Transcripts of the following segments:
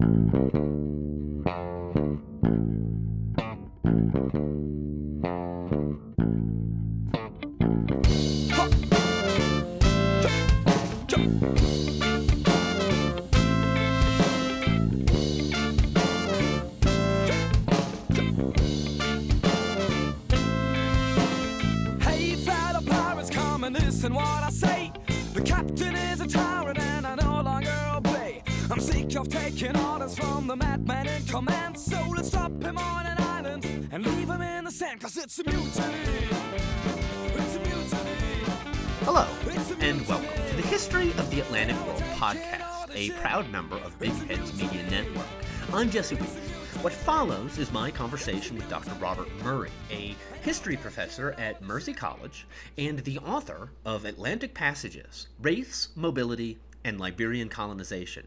Mm-hmm. A proud member of Big Heads Media Network. I'm Jesse Weeks. What follows is my conversation with Dr. Robert Murray, a history professor at Mercy College and the author of Atlantic Passages Race, Mobility, and Liberian Colonization.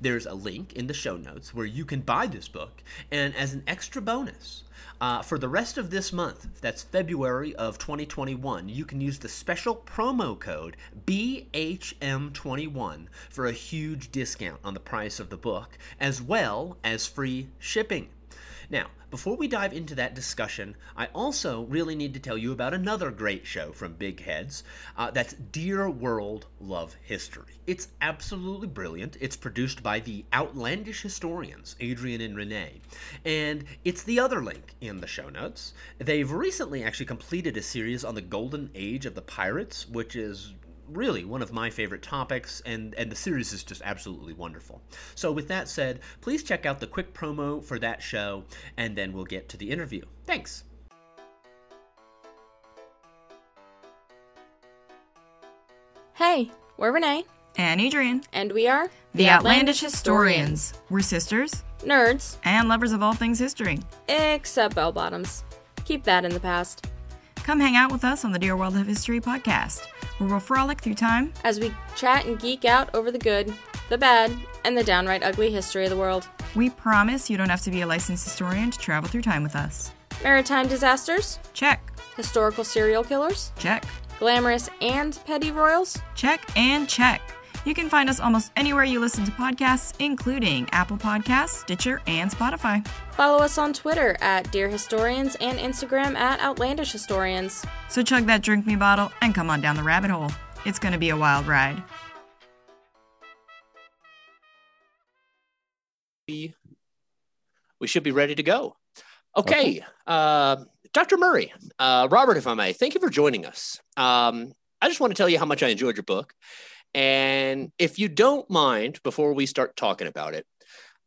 There's a link in the show notes where you can buy this book, and as an extra bonus, uh, for the rest of this month, that's February of 2021, you can use the special promo code BHM21 for a huge discount on the price of the book, as well as free shipping. Now, before we dive into that discussion, I also really need to tell you about another great show from Big Heads. Uh, that's Dear World Love History. It's absolutely brilliant. It's produced by the outlandish historians, Adrian and Renee. And it's the other link in the show notes. They've recently actually completed a series on the golden age of the pirates, which is really one of my favorite topics, and, and the series is just absolutely wonderful. So, with that said, please check out the quick promo for that show, and then we'll get to the interview. Thanks. Hey, we're Renee, and Adrian, and we are the, Outlandish Historians. We're sisters Nerds, and lovers of all things history. except bell bottoms. Keep that in the past. Come hang out with us on the Dear World of History podcast, where we'll frolic through time As we chat and geek out over the good, the bad, and the downright ugly history of the world. We promise you don't have to be a licensed historian to travel through time with us. Maritime disasters, Check, historical serial killers, check, glamorous and petty royals. check, and check. You can find us almost anywhere you listen to podcasts, including Apple Podcasts, Stitcher, and Spotify. Follow us on Twitter at Dear Historians and Instagram at Outlandish Historians. So chug that drink me bottle and come on down the rabbit hole. It's going to be a wild ride. we we should be ready to go. Okay, uh, Dr. Murray, uh, Robert, if I may, thank you for joining us. Um, I just want to tell you how much I enjoyed your book. And if you don't mind, before we start talking about it,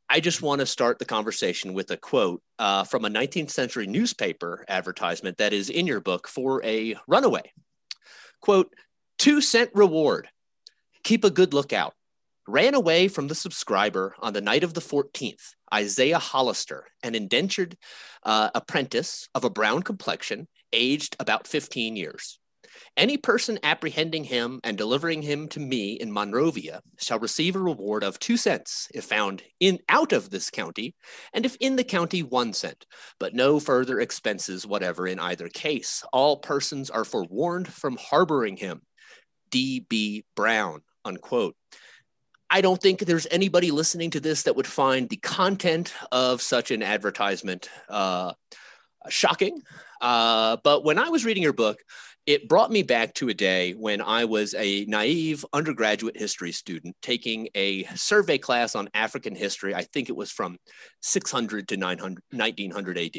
I just want to start the conversation with a quote uh, from a 19th century newspaper advertisement that is in your book for a runaway. Quote, two cent reward. Keep a good lookout ran away from the subscriber on the night of the 14th, Isaiah Hollister, an indentured uh, apprentice of a brown complexion, aged about 15 years. Any person apprehending him and delivering him to me in Monrovia shall receive a reward of two cents if found in out of this county, and if in the county one cent, but no further expenses whatever in either case. All persons are forewarned from harboring him. D.B. Brown, unquote. I don't think there's anybody listening to this that would find the content of such an advertisement uh, shocking. Uh, but when I was reading your book, it brought me back to a day when I was a naive undergraduate history student taking a survey class on African history. I think it was from 600 to 900, 1900 AD.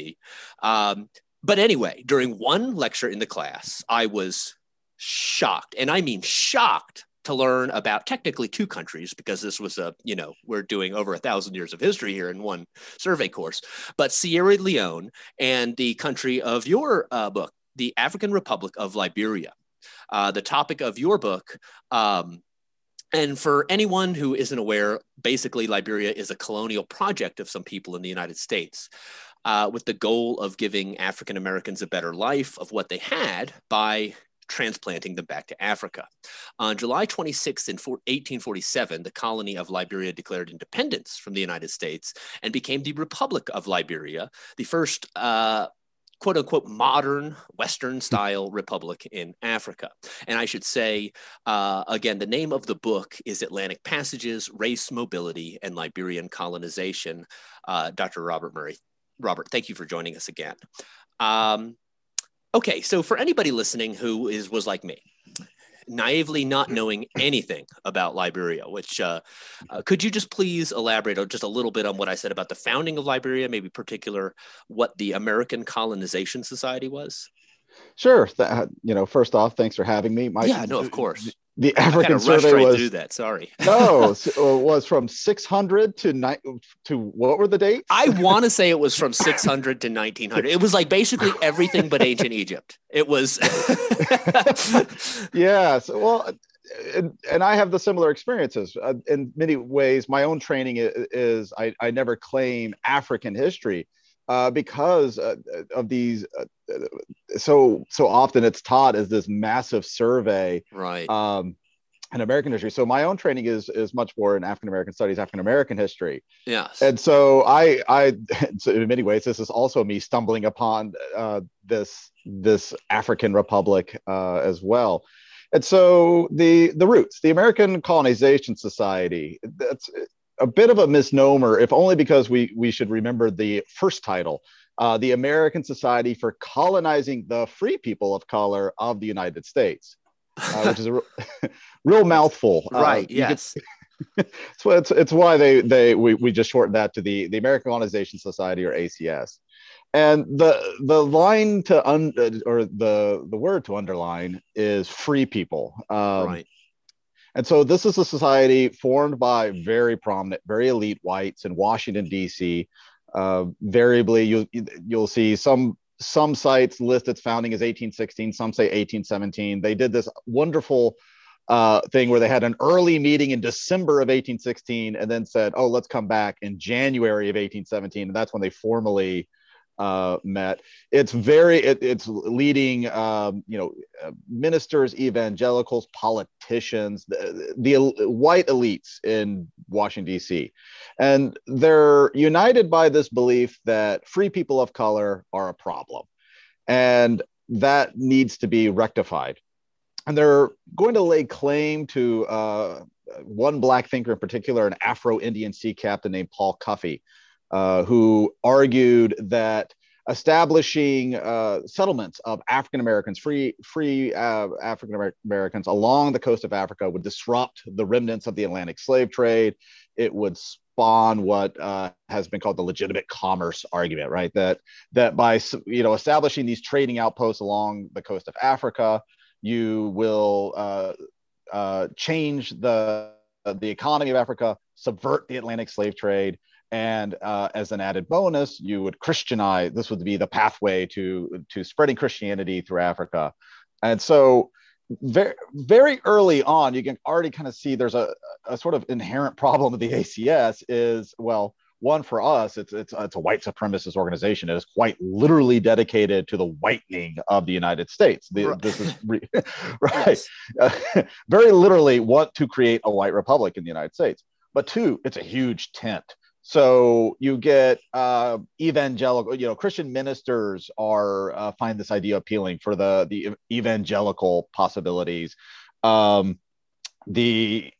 Um, but anyway, during one lecture in the class, I was shocked, and I mean shocked to learn about technically two countries because this was a you know we're doing over a thousand years of history here in one survey course but sierra leone and the country of your uh, book the african republic of liberia uh, the topic of your book um, and for anyone who isn't aware basically liberia is a colonial project of some people in the united states uh, with the goal of giving african americans a better life of what they had by transplanting them back to Africa. On July 26, in 1847, the colony of Liberia declared independence from the United States and became the Republic of Liberia, the first uh, quote unquote modern Western style republic in Africa. And I should say, uh, again, the name of the book is Atlantic Passages, Race, Mobility, and Liberian Colonization. Uh, Dr. Robert Murray. Robert, thank you for joining us again. Um, okay, so for anybody listening who is was like me, naively not knowing anything about Liberia, which uh, uh, could you just please elaborate just a little bit on what I said about the founding of Liberia, maybe particular what the American Colonization Society was? Sure. you know, first off, thanks for having me. My, yeah, no, of course the African survey right was that. Sorry, no, uh, was from 600 to ni- to what were the dates? I want to say it was from 600 to 1900. It was like basically everything but ancient Egypt. It was. yes, well, and, and, I have the similar experiences uh, in many ways. My own training is, is I, I never claim African history uh, because uh, of these. Uh, so so often it's taught as this massive survey, right? Um, in American history. So my own training is is much more in African American studies, African American history. Yes. And so I I so in many ways this is also me stumbling upon uh, this this African Republic uh, as well. And so the the roots, the American Colonization Society, that's a bit of a misnomer, if only because we we should remember the first title, uh, the American Society for Colonizing the Free People of Color of the United States, uh, which is a real, real mouthful. Uh, right. yes. so it's, it's why they they we, we just shortened that to the the American Colonization Society or ACS. And the the line to un or the the word to underline is free people. Um, right. And so this is a society formed by very prominent, very elite whites in Washington D.C. Uh, variably, you you'll see some some sites list its founding as 1816, some say 1817. They did this wonderful uh, thing where they had an early meeting in December of 1816 and then said, "Oh, let's come back in January of 1817," and that's when they formally uh, met. It's very it, it's leading um, you know uh, ministers, evangelicals, politicians, the, the white elites in Washington D.C. and they're united by this belief that free people of color are a problem, and that needs to be rectified. And they're going to lay claim to uh, one black thinker in particular, an Afro-Indian sea captain named Paul Cuffe, uh, who argued that establishing uh, settlements of African Americans, free free uh, African Americans along the coast of Africa would disrupt the remnants of the Atlantic slave trade. It would spawn what uh, has been called the legitimate commerce argument, right? That that by you know establishing these trading outposts along the coast of Africa, you will uh, uh, change the the economy of Africa, subvert the Atlantic slave trade, and uh, as an added bonus, you would Christianize. This would be the pathway to to spreading Christianity through Africa. And so, very very early on, you can already kind of see there's a, a sort of inherent problem with the ACS. Is well, one for us, it's it's it's a white supremacist organization. It is quite literally dedicated to the whitening of the United States. The, right. This is re- right, uh, very literally want to create a white republic in the United States. But two, it's a huge tent so you get uh, evangelical, you know, Christian ministers are uh, find this idea appealing for the the evangelical possibilities. Um, the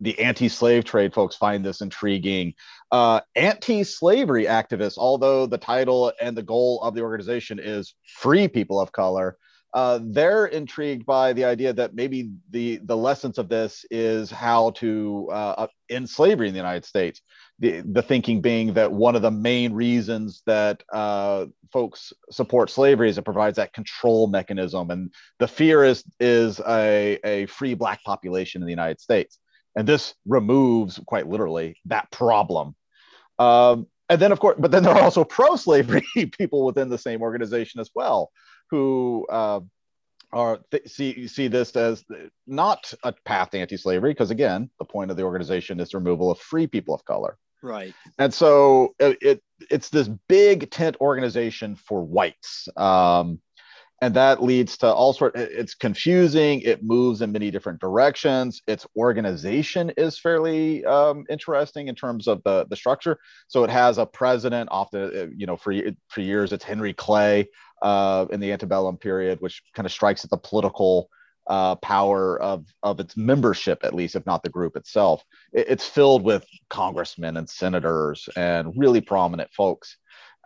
the anti-slave trade folks find this intriguing. Uh, anti-slavery activists, although the title and the goal of the organization is free people of color, uh, they're intrigued by the idea that maybe the the lessons of this is how to uh, end slavery in the United States the, the thinking being that one of the main reasons that uh, folks support slavery is it provides that control mechanism. And the fear is is a, a free black population in the united states. And this removes quite literally that problem. Um, and then of course but then there are also pro-slavery people within the same organization as well who uh, are th- see see this as not a path to anti-slavery because again the point of the organization is the removal of free people of color Right. And so it, it it's this big tent organization for whites. Um, and that leads to all sort it's confusing it moves in many different directions its organization is fairly um, interesting in terms of the the structure so it has a president often uh, you know for for years it's henry clay uh, in the antebellum period which kind of strikes at the political uh, power of of its membership at least if not the group itself it, it's filled with congressmen and senators and really prominent folks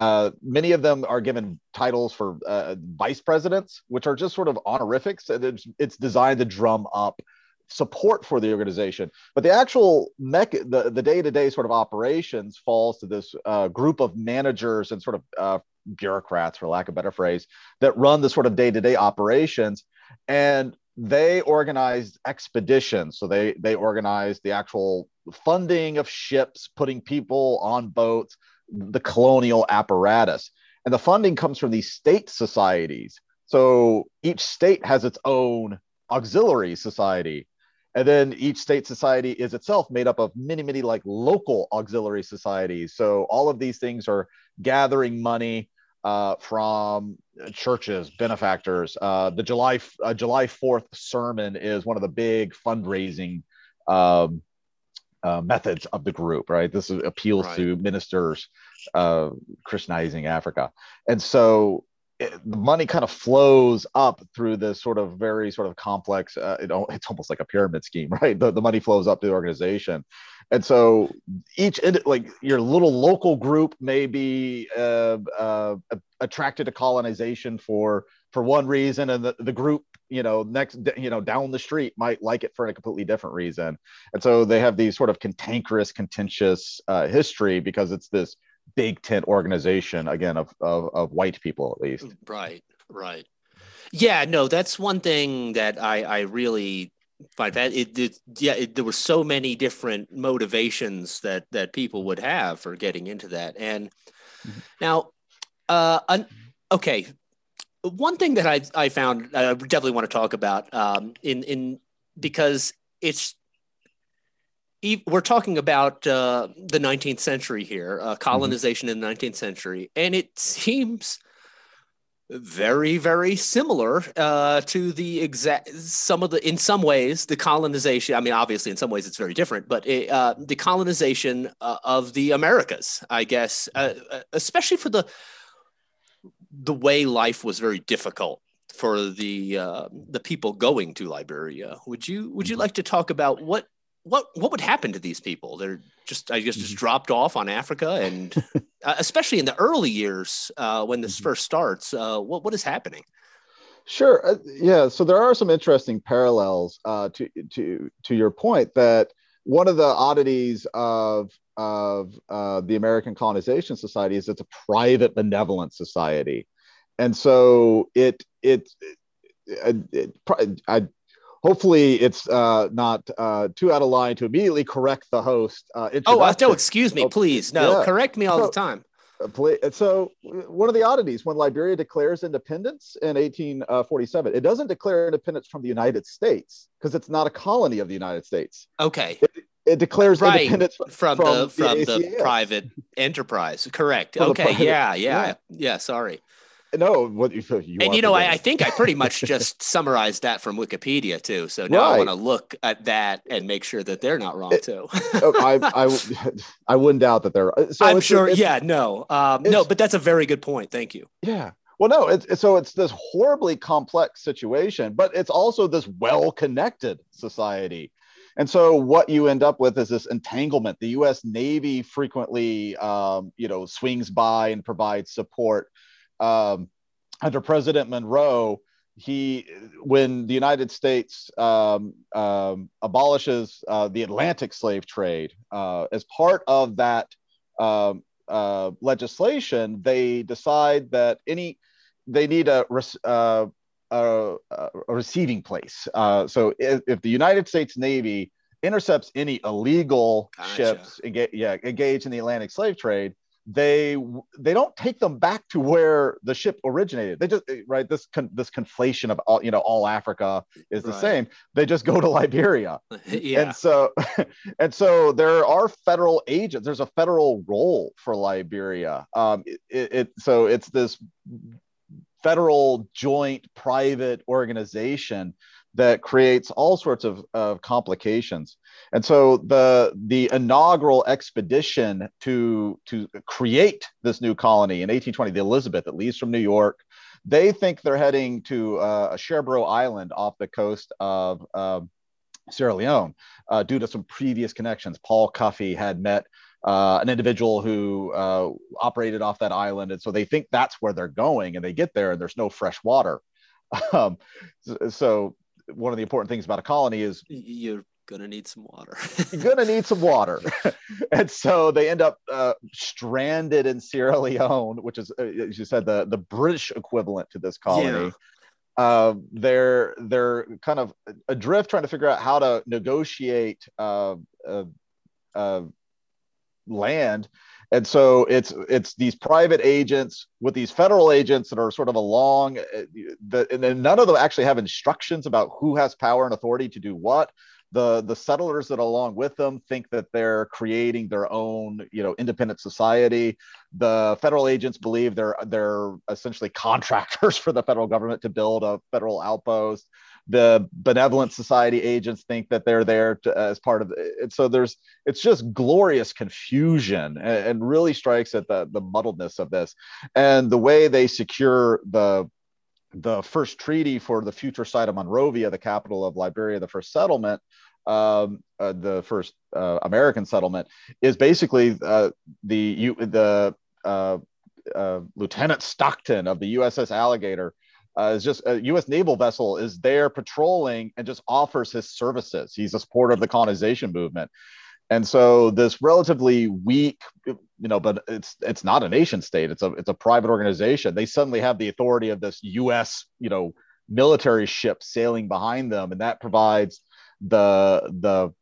uh, many of them are given titles for uh, vice presidents, which are just sort of honorifics. It's, it's designed to drum up support for the organization. But the actual mech, the, the day-to-day sort of operations falls to this uh, group of managers and sort of uh, bureaucrats, for lack of a better phrase, that run the sort of day-to-day operations. And they organized expeditions. So they they organized the actual funding of ships, putting people on boats, the colonial apparatus. And the funding comes from these state societies. So each state has its own auxiliary society. And then each state society is itself made up of many, many like local auxiliary societies. So all of these things are gathering money uh, from churches, benefactors. Uh, the July uh, July Fourth sermon is one of the big fundraising um, uh, methods of the group, right? This appeals right. to ministers uh, Christianizing Africa. And so the money kind of flows up through this sort of very sort of complex, uh, it, it's almost like a pyramid scheme, right? The, the money flows up to the organization. And so each, like your little local group may be uh, uh, attracted to colonization for for one reason and the, the group you know next you know down the street might like it for a completely different reason and so they have these sort of cantankerous contentious uh, history because it's this big tent organization again of, of of white people at least. Right right. Yeah no that's one thing that i i really find that it, it yeah it, there were so many different motivations that that people would have for getting into that. And mm-hmm. now uh un, okay one thing that I, I found I definitely want to talk about um, in in because it's we're talking about uh, the 19th century here, uh, mm-hmm. colonization mm-hmm. in the 19th century, and it seems very very similar uh, to the exact some of the in some ways the colonization. I mean, obviously in some ways it's very different, but it, uh, the colonization uh, of the Americas, I guess, uh, especially for the the way life was very difficult for the uh, the people going to Liberia. Would you would you mm-hmm. like to talk about what what what would happen to these people? They're just I guess just mm-hmm. dropped off on Africa, and uh, especially in the early years uh, when this mm-hmm. first starts, uh, what what is happening? Sure. Uh, yeah. So there are some interesting parallels uh, to to to your point that one of the oddities of of uh, the American Colonization Society is it's a private benevolent society, and so it it, it, it I, hopefully it's uh, not uh, too out of line to immediately correct the host. Uh, oh, uh, no, excuse me, oh, please. No, yeah. correct me all so, the time. Uh, so one of the oddities when Liberia declares independence in 1847, it doesn't declare independence from the United States because it's not a colony of the United States. Okay. It, it declares right. independence from, from, the from the, the private enterprise. Correct. From okay. Private, yeah, yeah, yeah, yeah. Sorry. No, what you, you and you know, I, I, think I pretty much just summarized that from Wikipedia too. So now right. I want to look at that and make sure that they're not wrong too. Oh, I, I, I wouldn't doubt that they're. So I'm sure. yeah. No. Um, no. But that's a very good point. Thank you. Yeah. Well, no. It's, it's so it's this horribly complex situation, but it's also this well-connected society. And so what you end up with is this entanglement. The U.S. Navy frequently, um, you know, swings by and provides support um, under President Monroe, he when the United States um, um, abolishes uh, the Atlantic slave trade uh, as part of that um, uh, legislation, they decide that any they need a, uh, a, a receiving place. Uh, so if, if, the United States Navy intercepts any illegal gotcha. ships engage, yeah, engaged in the Atlantic slave trade, they they don't take them back to where the ship originated. They just right this con, this conflation of all you know all africa is the right. same. They just go to liberia. Yeah. and so and so there are federal agents. There's a federal role for liberia. Um it, it so it's this federal joint private organization that creates all sorts of, of complications. And so the the inaugural expedition to to create this new colony in 1820, the Elizabeth, that leaves from New York, they think they're heading to uh, Sherbro Island off the coast of uh, Sierra Leone uh, due to some previous connections. Paul Cuffe had met uh, an individual who uh, operated off that island. And so they think that's where they're going. And they get there and there's no fresh water. Um, so one of the important things about a colony is you're gonna need some water. you're gonna need some water, and so they end up uh, stranded in Sierra Leone, which is, uh, as you said, the the British equivalent to this colony. Yeah. Uh, they're they're kind of adrift, trying to figure out how to negotiate uh, uh, uh land and so it's it's these private agents with these federal agents that are sort of along uh, the, and then none of them actually have instructions about who has power and authority to do what the the settlers that along with them think that they're creating their own you know independent society the federal agents believe they're they're essentially contractors for the federal government to build a federal outpost the benevolent society agents think that they're there to, as part of it. So there's it's just glorious confusion and, and really strikes at the the muddledness of this and the way they secure the the first treaty for the future site of Monrovia, the capital of Liberia, the first settlement, um, uh, the first uh, American settlement, is basically uh, the you, the uh, uh, Lieutenant Stockton of the USS Alligator uh, is just a U.S. naval vessel is there patrolling and just offers his services. He's a supporter of the colonization movement, and so this relatively weak, you know, but it's it's not a nation state. It's a it's a private organization. They suddenly have the authority of this U.S. you know military ship sailing behind them, and that provides the the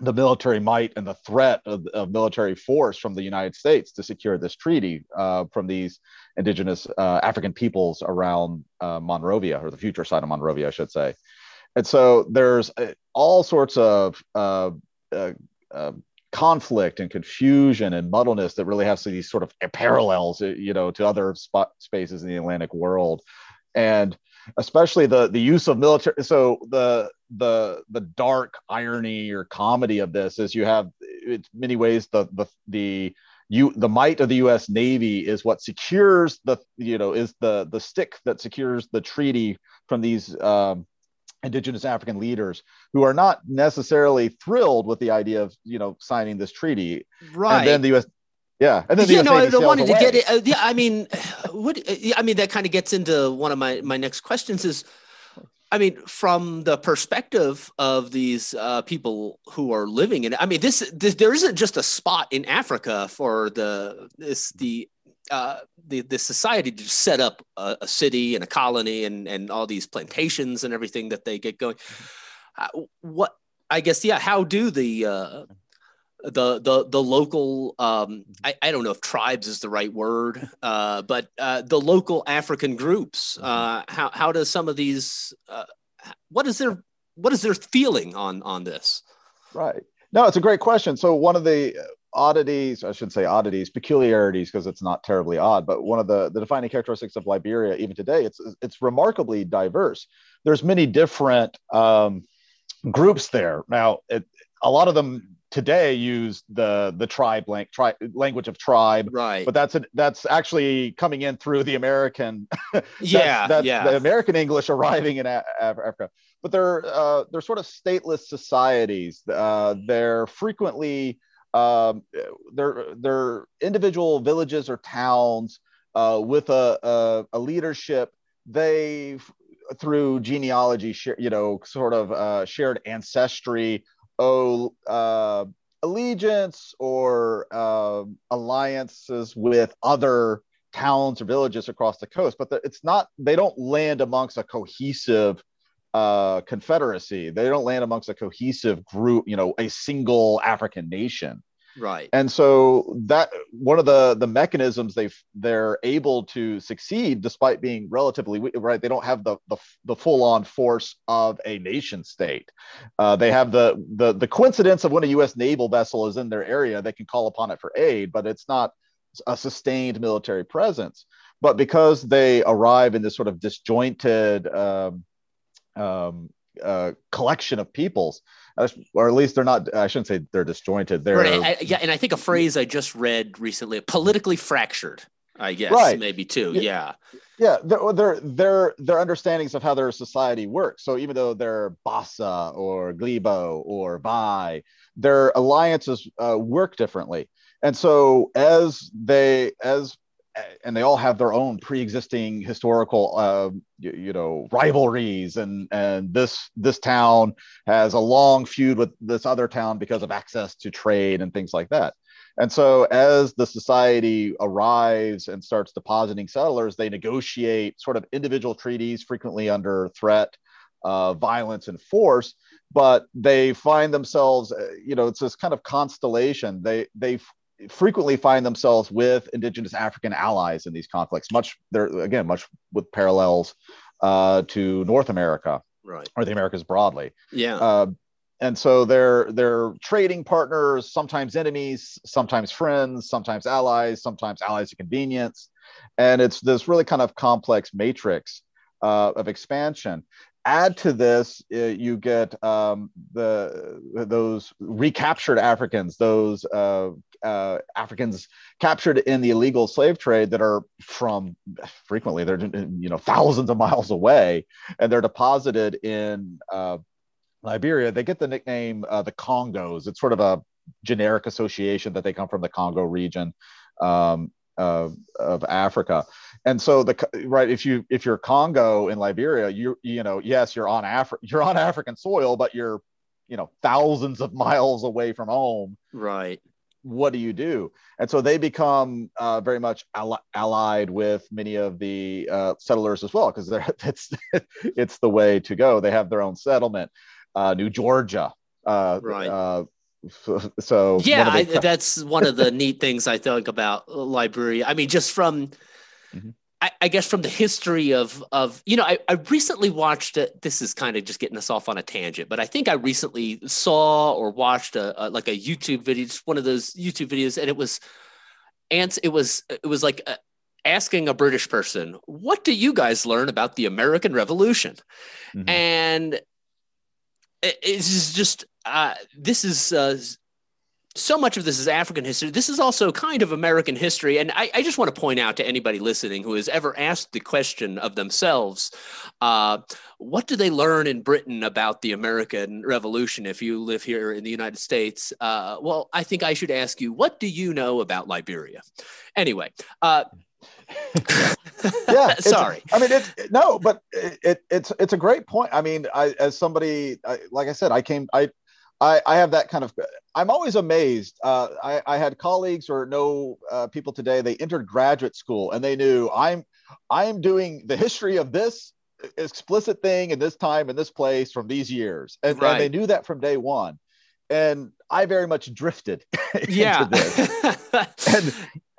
the military might and the threat of, of, military force from the United States to secure this treaty uh, from these indigenous uh, African peoples around uh, Monrovia, or the future site of Monrovia, I should say. And so there's uh, all sorts of uh, uh, conflict and confusion and muddleness that really has these sort of parallels, you know, to other spot spaces in the Atlantic world. And especially the the use of military so the the the dark irony or comedy of this is you have in many ways the the the you the might of the U.S. Navy is what secures the you know is the the stick that secures the treaty from these um, indigenous African leaders who are not necessarily thrilled with the idea of you know signing this treaty. Right. And then the U.S. Yeah, and then the yeah, no, I wanted away. to get it. Uh, yeah, I mean, what? I mean, that kind of gets into one of my my next questions is I mean, from the perspective of these uh, people who are living in, I mean, this, this, there isn't just a spot in Africa for the this the uh, the the society to set up a, a, city and a colony and and all these plantations and everything that they get going. Uh, what I guess, yeah. How do the uh, the the the local um, I, I don't know if tribes is the right word uh, but uh, the local African groups mm-hmm. uh, how how does some of these uh, what is their what is their feeling on on this right no it's a great question so one of the oddities I should say oddities peculiarities because it's not terribly odd but one of the the defining characteristics of Liberia even today it's it's remarkably diverse. There's many different um, groups there. Now it, a lot of them today use the the tribe lang- tri- language of tribe right. but that's a, that's actually coming in through the american that's, yeah that's yeah. The american english arriving in a- africa. But they're uh, they're sort of stateless societies. Uh, they're frequently um, they're they're individual villages or towns uh, with a, a, a leadership they through genealogy you know sort of uh, shared ancestry owe uh, allegiance or uh, alliances with other towns or villages across the coast, but the, it's not, they don't land amongst a cohesive uh, confederacy. They don't land amongst a cohesive group, you know, a single African nation. Right. And so that one of the the mechanisms they they're able to succeed despite being relatively right they don't have the the, the full on force of a nation state. Uh, they have the, the the coincidence of when a u.s naval vessel is in their area they can call upon it for aid but it's not a sustained military presence. But because they arrive in this sort of disjointed um, um, uh, collection of peoples, uh, or at least they're not. I shouldn't say they're disjointed. They're Right, I- yeah, and I think a phrase I just read recently, politically fractured. I guess Right. maybe too. Yeah. Yeah. their, their their their understandings of how their society works so even though they're bassa or grebo or vai their alliances uh, work differently and so as they as and they all have their own pre-existing historical uh, you, you know rivalries and and this this town has a long feud with this other town because of access to trade and things like that and so, as the society arrives and starts depositing settlers, they negotiate sort of individual treaties, frequently under threat, uh, violence, and force. But they find themselves, uh, you know, it's this kind of constellation. They they frequently find themselves with indigenous African allies in these conflicts. Much there again, much with parallels uh, to North America Right. or the Americas broadly. Yeah. Uh, and so they're they're trading partners, sometimes enemies, sometimes friends, sometimes allies, sometimes allies of convenience, and it's this really kind of complex matrix uh, of expansion. Add to this, uh, you get um, the those recaptured Africans, those uh, uh, Africans captured in the illegal slave trade that are from frequently they're you know thousands of miles away, and they're deposited in uh, Liberia, they get the nickname uh, the Congos. It's sort of a generic association that they come from the Congo region um, of, of Africa. And so the right, if you if you're Congo in Liberia, you you know yes you're on Afri- you're on African soil, but you're you know thousands of miles away from home right. what do you do? And so they become uh, very much allied with many of the uh, settlers as well, because it's it's the way to go. They have their own settlement, uh, New Georgia. Uh, Right. Uh, so Yeah, I, that's one of the neat things I think about Liberia I mean, just from, Mhm. I, I guess, from the history of of you know, I, I recently watched. A, this is kind of just getting us off on a tangent, but I think I recently saw or watched a, a like a YouTube video, just one of those YouTube videos, and it was, ants it was it was like. uh Asking a British person, what do you guys learn about the American Revolution? Mhm. And it's just uh, this is uh, so much of this is African history. This is also kind of American history. And I, I just want to point out to anybody listening who has ever asked the question of themselves, uh, what do they learn in Britain about the American Revolution if you live here in the United States? Uh, well, I think I should ask you, what do you know about Liberia? Anyway, uh, yeah sorry. i mean it's no but it, it, it's it's a great point. I mean i as somebody I, like i said i came i I, I have that kind of i'm always amazed. Uh, I, I had colleagues or know uh, people today they entered graduate school and they knew i'm i'm doing the history of this explicit thing in this time in this place from these years. And, and they knew that from day one. And i very much drifted yeah. and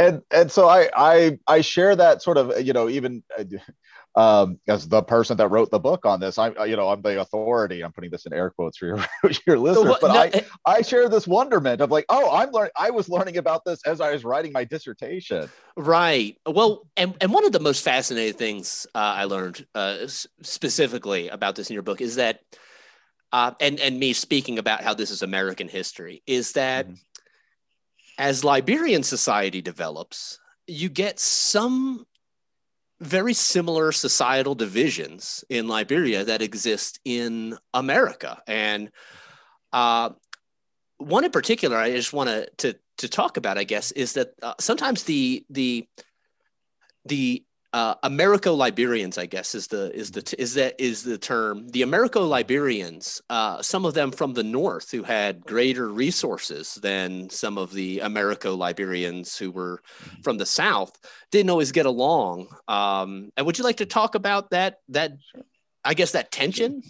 and and so I I I share that sort of you know even uh, um, as the person that wrote the book on this I uh, you know I'm the authority I'm putting this in air quotes for your your listeners Well, but no, I I share this wonderment of like oh I'm learning I was learning about this as I was writing my dissertation Right. Well, and, and one of the most fascinating things uh, I learned uh, specifically about this in your book is that, uh, and and me speaking about how this is American history, is that Mhm. As Liberian society develops, you get some very similar societal divisions in Liberia that exist in America, and uh, one in particular I just want to to talk about, I guess, is that uh, sometimes the the the uh, Americo Liberians, I guess, is the is the is that is the term. The Americo Liberians, uh, some of them from the north who had greater resources than some of the Americo Liberians who were from the south, didn't always get along. Um, and would you like to talk about that? That I guess that tension.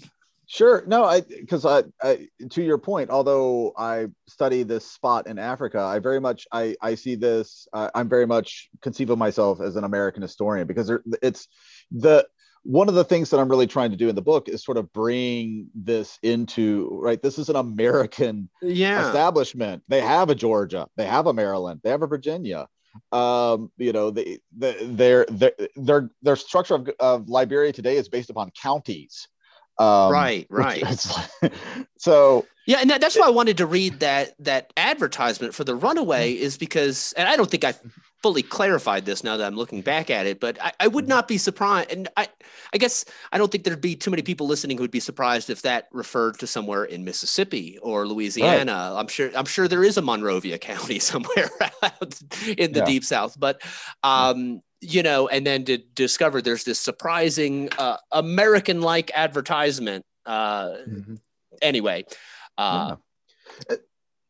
Sure. No, I because I, I to your point, although I study this spot in Africa, I very much I I see this. Uh, I'm very much conceive of myself as an American historian because there, it's the one of the things that I'm really trying to do in the book is sort of bring this into right. This is an American Yeah. establishment. They have a Georgia, they have a Maryland, they have a Virginia. Um, you know, the, the, their, their, their, their structure of, of Liberia today is based upon counties. Um, right, right. so yeah, and that, that's why I wanted to read that that advertisement for the Runaway is because, and I don't think I fully clarified this now that I'm looking back at it, but I, I, would not be surprised. And I, I guess I don't think there'd be too many people listening who would be surprised if that referred to somewhere in Mississippi or Louisiana. Right. I'm sure, I'm sure there is a Monrovia County somewhere in the yeah. deep South, but, um, you know, and then to discover there's this surprising uh, American like advertisement. Uh, mm-hmm. Anyway, uh, yeah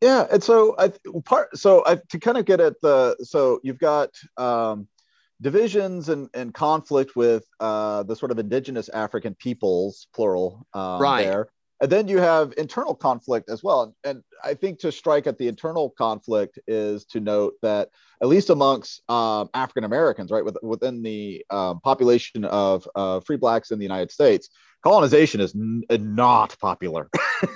yeah and so i part so I, to kind of get at the so you've got um, divisions and, and conflict with uh, the sort of indigenous african peoples plural um, right there and then you have internal conflict as well. And i think to strike at the internal conflict is to note that at least amongst um, african americans right with, within the um, population of uh, free blacks in the united states colonization is n- not popular.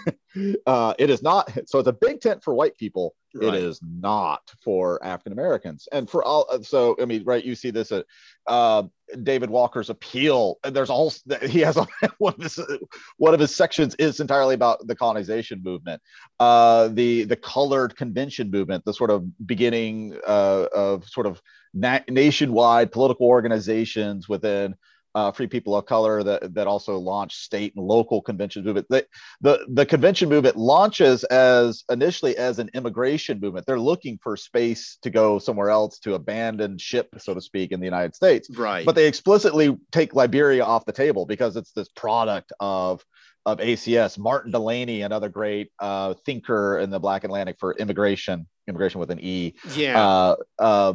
uh, it is not. So it's a big tent for white people. Right. It is not for African Americans. And for all, uh, so I mean, right? You see this at uh, David Walker's appeal. And there's all he has one of his one of his sections is entirely about the colonization movement, uh, the the colored convention movement, the sort of beginning uh, of sort of na- nationwide political organizations within uh, free people of color that, that also launched state and local convention movement. The, the, the convention movement launches as initially as an immigration movement. They're looking for space to go somewhere else to abandon ship, so to speak, in the United States. Right. But they explicitly take Liberia off the table because it's this product of of ACS. Martin Delany, another great uh, thinker in the Black Atlantic for immigration, emigration with an E. Yeah. Uh,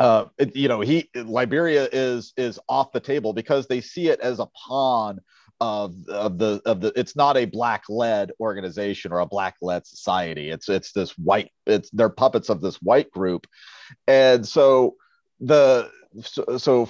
uh, you know, he Liberia is is off the table because they see it as a pawn of of the of the. It's not a black led organization or a black led society. It's it's this white. It's they're puppets of this white group, and so the so, so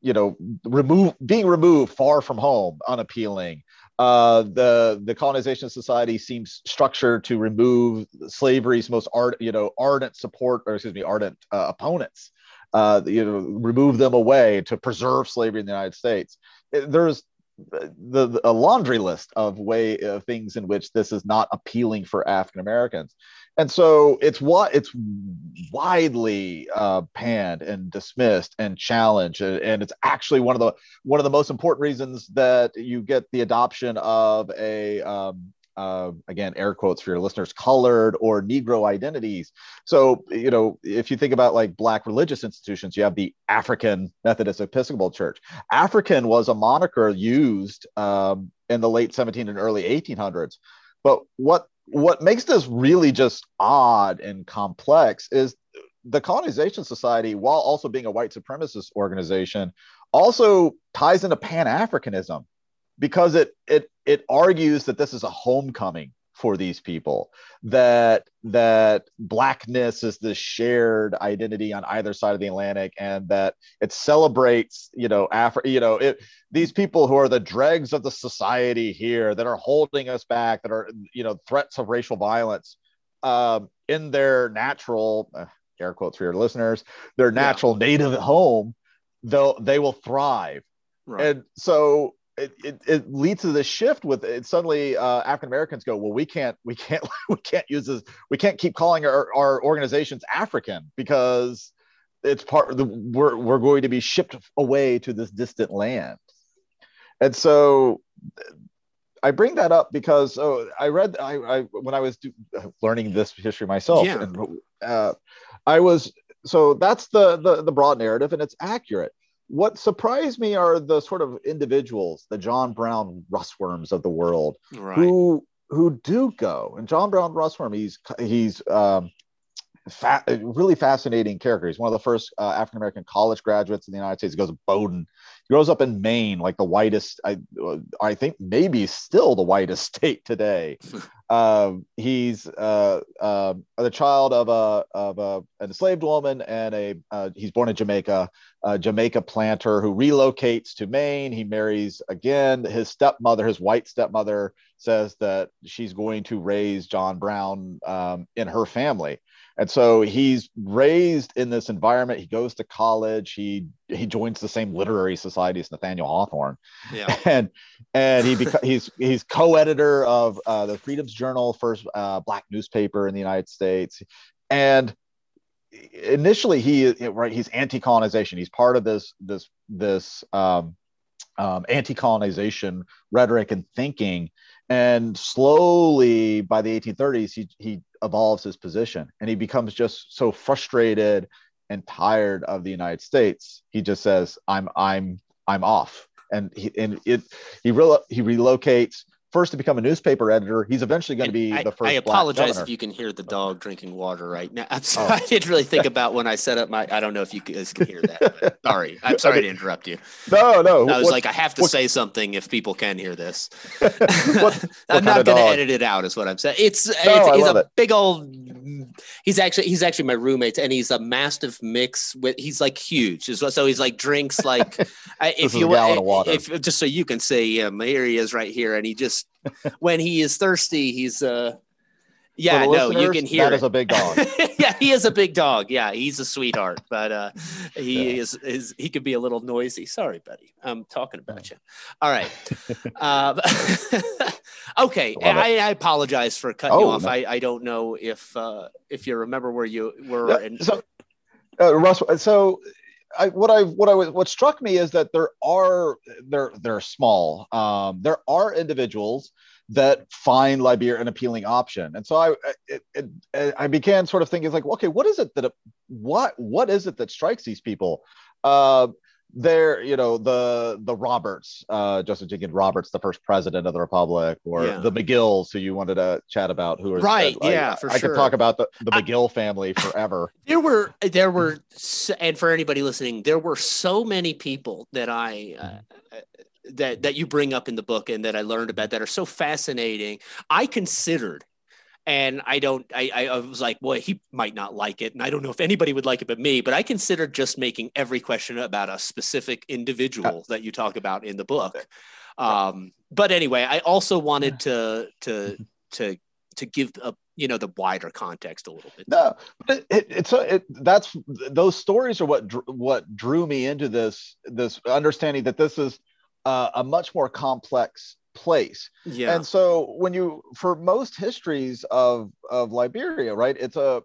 you know remove being removed far from home unappealing uh, the the colonization society seems structured to remove slavery's most art you know ardent support or excuse me ardent uh, opponents. Uh, you know remove them away to preserve slavery in the united states. There's the, the, a laundry list of way of things in which this is not appealing for african americans and so it's what it's widely uh, panned and dismissed and challenged and, and, it's actually one of the one of the most important reasons that you get the adoption of a um, uh, again air quotes for your listeners colored or negro identities. So you know if you think about like black religious institutions you have the african methodist episcopal church. African was a moniker used um, in the late 17 and early 1800s but what what makes this really just odd and complex is the colonization society while also being a white supremacist organization also ties into pan-africanism because it it it argues that this is a homecoming for these people that that blackness is the shared identity on either side of the atlantic and that it celebrates you know Afri- you know it, these people who are the dregs of the society here that are holding us back that are you know threats of racial violence um, in their natural uh, air quotes for your listeners their natural yeah. native home they'll they will thrive right. and so it, it, it, leads to this shift with it suddenly uh, African Americans go, well, we can't, we can't, we can't use this, we can't keep calling our, our organizations African because it's part of the, we're, we're going to be shipped away to this distant land. And so I bring that up because oh, I read, I, I when I was do, learning this history myself, yeah. and uh, I was, so that's the, the, the broad narrative and it's accurate what surprised me are the sort of individuals, the John Brown Russwurms of the world, right. who who do go. And John Brown Russwurm, he's he's um, fa- really fascinating character. He's one of the first uh, African American college graduates in the United States. He goes to Bowdoin. Grows up in Maine, like the whitest. I I think maybe still the whitest state today. Um, he's uh, uh, the child of a of a, an enslaved woman, and a uh, he's born in Jamaica, a Jamaica planter who relocates to Maine. He marries again. His stepmother, his white stepmother, says that she's going to raise John Brown um, in her family. and so he's raised in this environment he goes to college he he joins the same literary society as nathaniel hawthorne. Yeah. and and he beca- he's he's co-editor of uh, the freedom's journal first uh, black newspaper in the united states. And initially he right he's anti-colonization. He's part of this this this um, um, anti-colonization rhetoric and thinking. And slowly by the 1830s he, he evolves his position. And he becomes just so frustrated and tired of the united states he just says i'm i'm i'm off. And he and it he relo- he relocates first to become a newspaper editor he's eventually going to be I, the first I apologize if you can hear the dog drinking water right now. I'm oh. sorry. Oh. I didn't really think about when I set up my. I don't know if you guys can hear that. sorry. I'm sorry to interrupt you. no no I was what- like, I have to what- say something if people can hear this. what I'm not going to edit it out, is what I'm saying. It's, it's he's a it. big old. He's actually he's actually my roommate, and he's a mastiff mix with. He's like huge, so he's like drinks like. If you a gallon eh, of water. if just so you can see him, here he is right here, and he just when he is thirsty, he's uh. Yeah, no, you can hear that it. is a big dog yeah, he is a big dog. Yeah, he's a sweetheart, but uh, he is, is he could be a little noisy. Sorry, buddy. I'm talking about you. All right. um, okay, I, I apologize for cutting you Oh, off. no. I, I don't know if uh, if you remember where you were. Yeah, and so uh, Russ, so I, what I what I what struck me is that there are they're they're small. Um, there are individuals that find Liberia an appealing option, and so I it, it, I began sort of thinking like, okay, what is it that what what is it that strikes these people? Uh, they're you know the the Roberts, uh, Joseph Jenkins Roberts, the first president of the republic, or Yeah. the McGills, who you wanted to chat about, who are Right, I- yeah, for sure. I sure. could talk about the the I- McGill family forever. there were there were and for anybody listening there were so many people that i uh, that that you bring up in the book and that i learned about that are so fascinating i considered and i don't I, I was like well, he might not like it. And i don't know if anybody would like it but me but i considered just making every question about a specific individual that you talk about in the book. um but anyway i also wanted to to to to give a you know the wider context a little bit. No, but it, it, it's a, it, that's those stories are what what drew me into this this understanding that this is uh, a much more complex place. yeah And so when you for most histories of of Liberia, right, it's a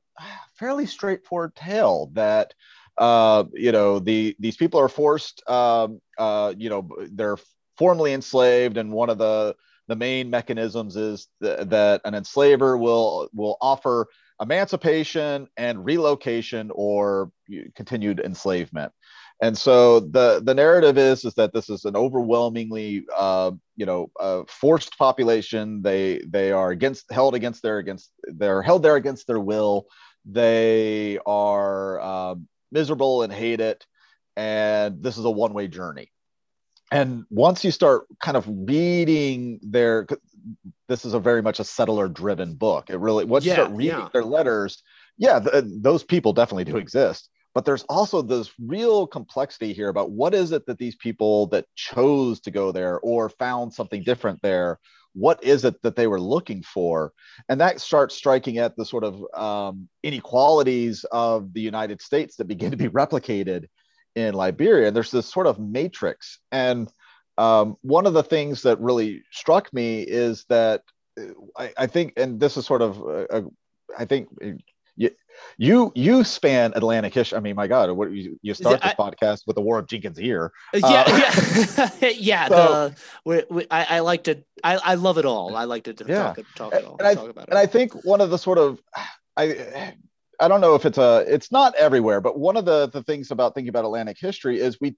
fairly straightforward tale that uh, you know the these people are forced um, uh, you know they're formerly enslaved and one of the the main mechanisms is th- that an enslaver will will offer emancipation and relocation or continued enslavement and so the the narrative is is that this is an overwhelmingly uh, you know uh, forced population. They they are against held against their against they're held there against their will. They are uh, miserable and hate it. And this is a one-way journey. And once you start kind of reading their this is a very much a settler driven book. It really once you start reading yeah. their letters yeah th- those people definitely do exist but there's also this real complexity here about what is it that these people that chose to go there or found something different there what is it that they were looking for? And that starts striking at the sort of um, inequalities of the united states that begin to be replicated in liberia. And there's this sort of matrix. And um, one of the things that really struck me is that uh, I, I think, and this is sort of, uh, uh, I think you, you span Atlantic history. I mean, my God, what you, you start this I- podcast with the War of Jenkins' Ear. yeah, Uh, yeah, yeah. so- the we, we, I, I like to. I, I love it all. I like to, Yeah. talk talk it all. and I- talk about it. and I think one of the sort of I I don't know if it's a it's not everywhere, but one of the the things about thinking about Atlantic history is we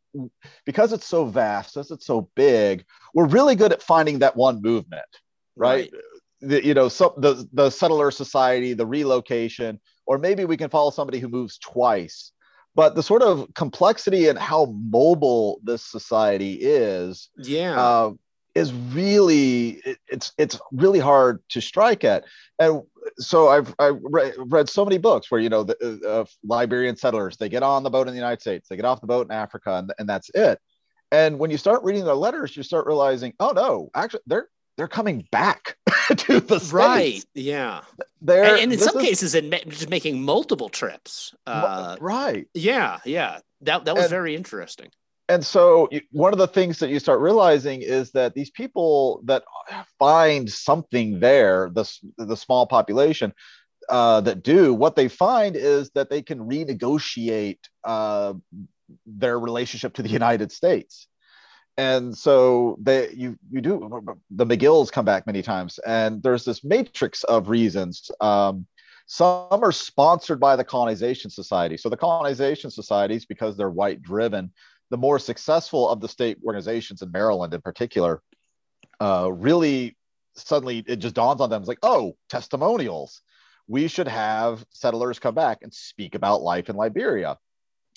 because it's so vast, as it's so big, we're really good at finding that one movement, right? The, you know, so, the the settler society, the relocation, or maybe we can follow somebody who moves twice. But the sort of complexity and how mobile this society is, Yeah. uh, is really it, it's it's really hard to strike at and so i've i read, read so many books where you know the uh, liberian settlers they get on the boat in the united states they get off the boat in africa and, and that's it and when you start reading their letters you start realizing oh no actually they're they're coming back to the states. Right. Yeah. There, And, and in some is- cases, in ma- just making multiple trips. Uh, right. yeah. Yeah. That that was And- very interesting. and so you- one of the things that you start realizing is that these people that find something there the, the small population uh, that do what they find is that they can renegotiate uh, their relationship to the united states and so they you you do the mcgills come back many times and there's this matrix of reasons um, some are sponsored by the colonization society so the colonization societies because they're white driven the more successful of the state organizations in Maryland, in particular, uh, really suddenly it just dawns on them. It's like, oh, testimonials. We should have settlers come back and speak about life in Liberia.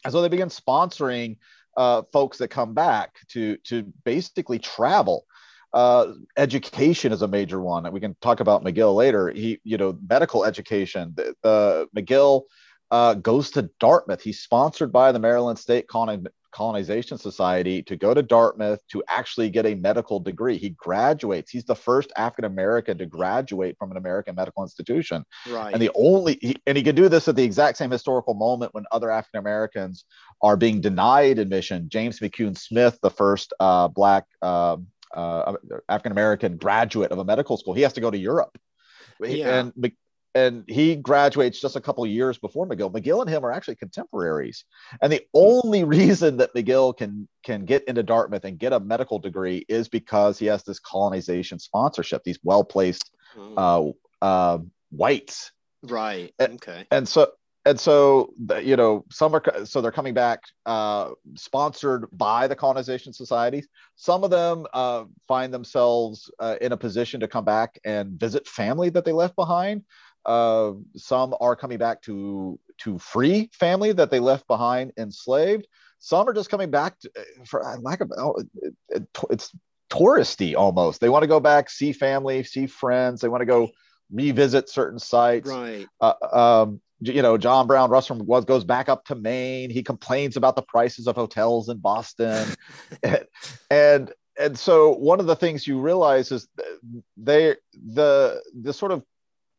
And so they begin sponsoring uh, folks that come back to to basically travel. Uh, education is a major one, we can talk about McGill later. He, you know, medical education. The, McGill uh, goes to Dartmouth. He's sponsored by the Maryland State Coloni- Colonization Society to go to Dartmouth to actually get a medical degree. He graduates. He's the first African American to graduate from an American medical institution, Right. and the only he, and he can do this at the exact same historical moment when other African Americans are being denied admission. James McCune Smith, the first uh, black uh, uh, African American graduate of a medical school, he has to go to Europe, Yeah. and and he graduates just a couple of years before McGill. McGill and him are actually contemporaries, and the only reason that McGill can can get into Dartmouth and get a medical degree is because he has this colonization sponsorship. These well placed Mm. uh, uh, whites right. uh, Okay. and so and so you know some are so they're coming back uh, sponsored by the colonization societies some of them uh, find themselves uh, in a position to come back and visit family that they left behind uh, some are coming back to to free family that they left behind enslaved. Some are just coming back to, for uh, lack of oh, it, it, it's touristy almost. They want to go back see family see friends. They want to go revisit certain sites. Right. uh, um, you know, John Brown Russwurm was goes back up to Maine. He complains about the prices of hotels in Boston, and, and and so one of the things you realize is they the the sort of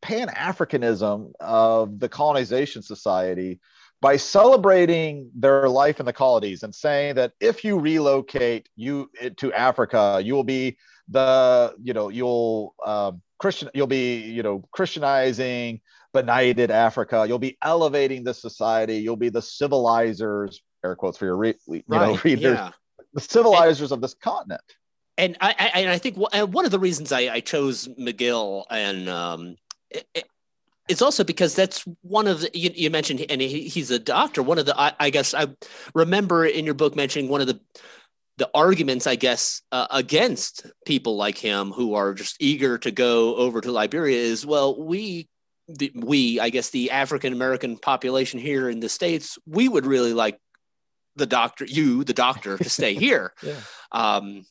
Pan Africanism of the colonization society by celebrating their life in the colonies and saying that if you relocate you to Africa, you will be the you know you'll um, Christian you'll be you know Christianizing benighted Africa. You'll be elevating the society. You'll be the civilizers, air quotes for your re- you know readers, Yeah. the civilizers of this continent. and I, I and I think one- and one of the reasons I, I chose McGill and um, it, it- it's also because that's one of the you, you mentioned and he, he's a doctor. One of the I, I guess I remember in your book mentioning one of the the arguments I guess uh, against people like him who are just eager to go over to Liberia is well we. The, we, I guess, the African American population here in the states, we would really like the doctor, you, the doctor, to stay here. Yeah. Um,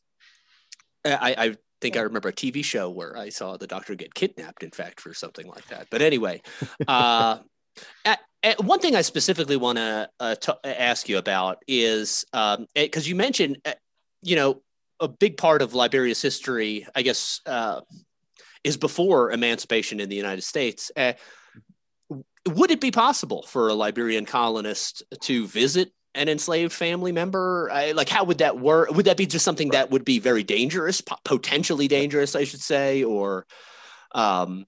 I, I think I remember a TV show where I saw the doctor get kidnapped, in fact, for something like that. But anyway, uh, at, at one thing I specifically want to uh, ask you about is because you mentioned, uh, you know, a big part of Liberia's history, I guess, uh, is before emancipation in the United States. Uh, would it be possible for a Liberian colonist to visit an enslaved family member? I, like, how would that work? Would that be just something that would be very dangerous, potentially dangerous, I should say, or? Um,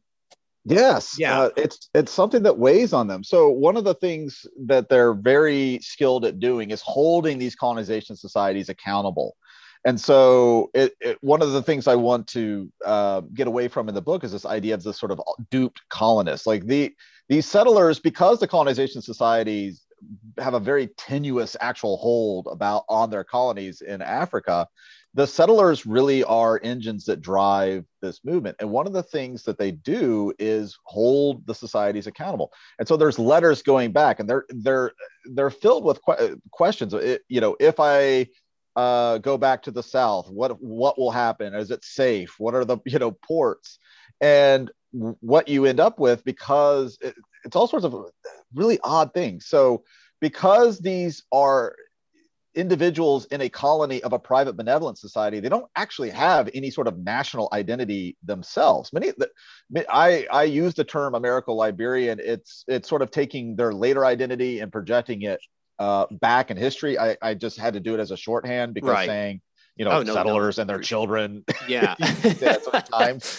Yes, Yeah. uh, it's it's something that weighs on them. So one of the things that they're very skilled at doing is holding these colonization societies accountable. And so it, it, one of the things I want to uh, get away from in the book is this idea of this sort of duped colonists. Like the these settlers, because the colonization societies have a very tenuous actual hold about on their colonies in Africa, the settlers really are engines that drive this movement. And one of the things that they do is hold the societies accountable. And so there's letters going back, and they're they're they're filled with que- questions. It, you know, if I uh, go back to the south, what what will happen? Is it safe? What are the you know ports? And what you end up with because it, it's all sorts of really odd things. So because these are individuals in a colony of a private benevolent society they don't actually have any sort of national identity themselves many the, i i use the term american liberian it's it's sort of taking their later identity and projecting it uh, back in history I, I just had to do it as a shorthand because Right. saying you know Oh, no, settlers no. and their children Yeah. at time.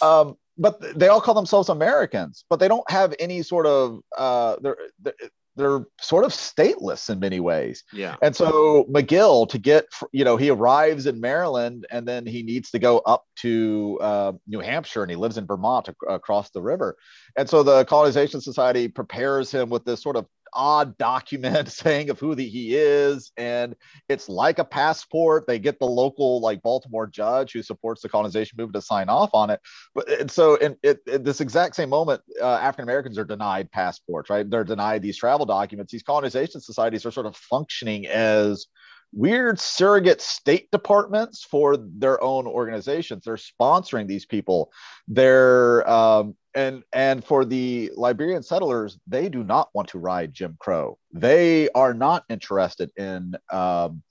Um, but they all call themselves Americans, but they don't have any sort of uh, they're they're- they're sort of stateless in many ways. yeah. And so McGill to get you know he arrives in Maryland and then he needs to go up to uh, New Hampshire and he lives in Vermont ac- across the river. And so the Colonization Society prepares him with this sort of odd document saying of who the, he is. And it's like a passport. They get the local like baltimore judge who supports the colonization movement to sign off on it. But and so in, it, in this exact same moment uh, african americans are denied passports right? They're denied these travel documents. These colonization societies are sort of functioning as weird surrogate state departments for their own organizations. They're sponsoring these people. They're um, and and for the liberian settlers they do not want to ride jim crow. They are not interested in um,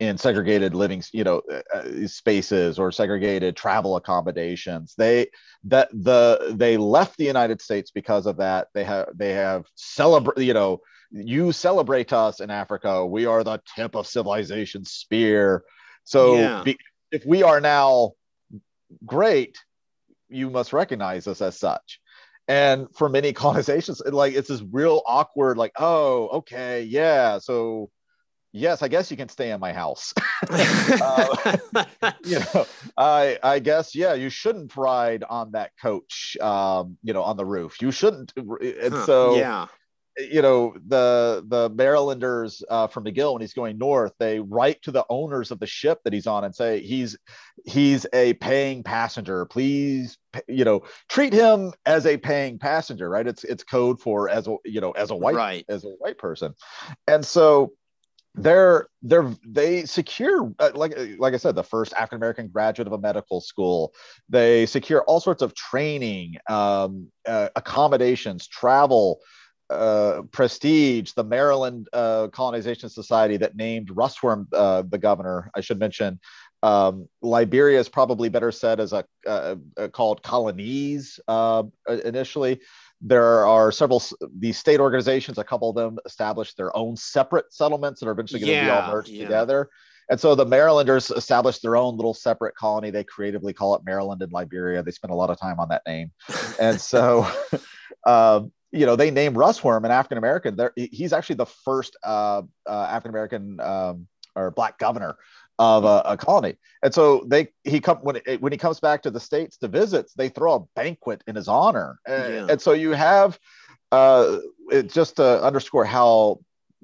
in segregated living you know uh, spaces or segregated travel accommodations. They that the they left the united states because of that. They have they have celebrate you know you celebrate us in africa. We are the tip of civilization's spear. So Yeah. be, if we are now great you must recognize us as such. And for many colonizations it, like it's this real awkward like oh okay yeah so yes i guess you can stay in my house. Uh, you know i i guess yeah you shouldn't ride on that coach um you know on the roof. You shouldn't and Huh, so yeah. You know the the marylanders uh, from mcgill when he's going north they write to the owners of the ship that he's on and say he's he's a paying passenger. Please you know treat him as a paying passenger right? It's it's code for as a you know as a white Right. as a white person. And so they're they're they secure uh, like like i said the first african american graduate of a medical school. They secure all sorts of training um, uh, accommodations travel uh, prestige the maryland uh, colonization society that named Russwurm uh, the governor i should mention. Um, liberia is probably better said as a uh, uh, called colonies uh, initially. There are several these state organizations a couple of them established their own separate settlements that are eventually going to be all merged yeah. together. And so the marylanders established their own little separate colony. They creatively call it maryland and liberia. They spend a lot of time on that name. And so um, you know they named russwurm an african american. There he's actually the first uh, uh, african american um, or black governor of a, a colony. And so they he come when it, when he comes back to the states to visit they throw a banquet in his honor. And, Yeah. and so you have uh it, just to underscore how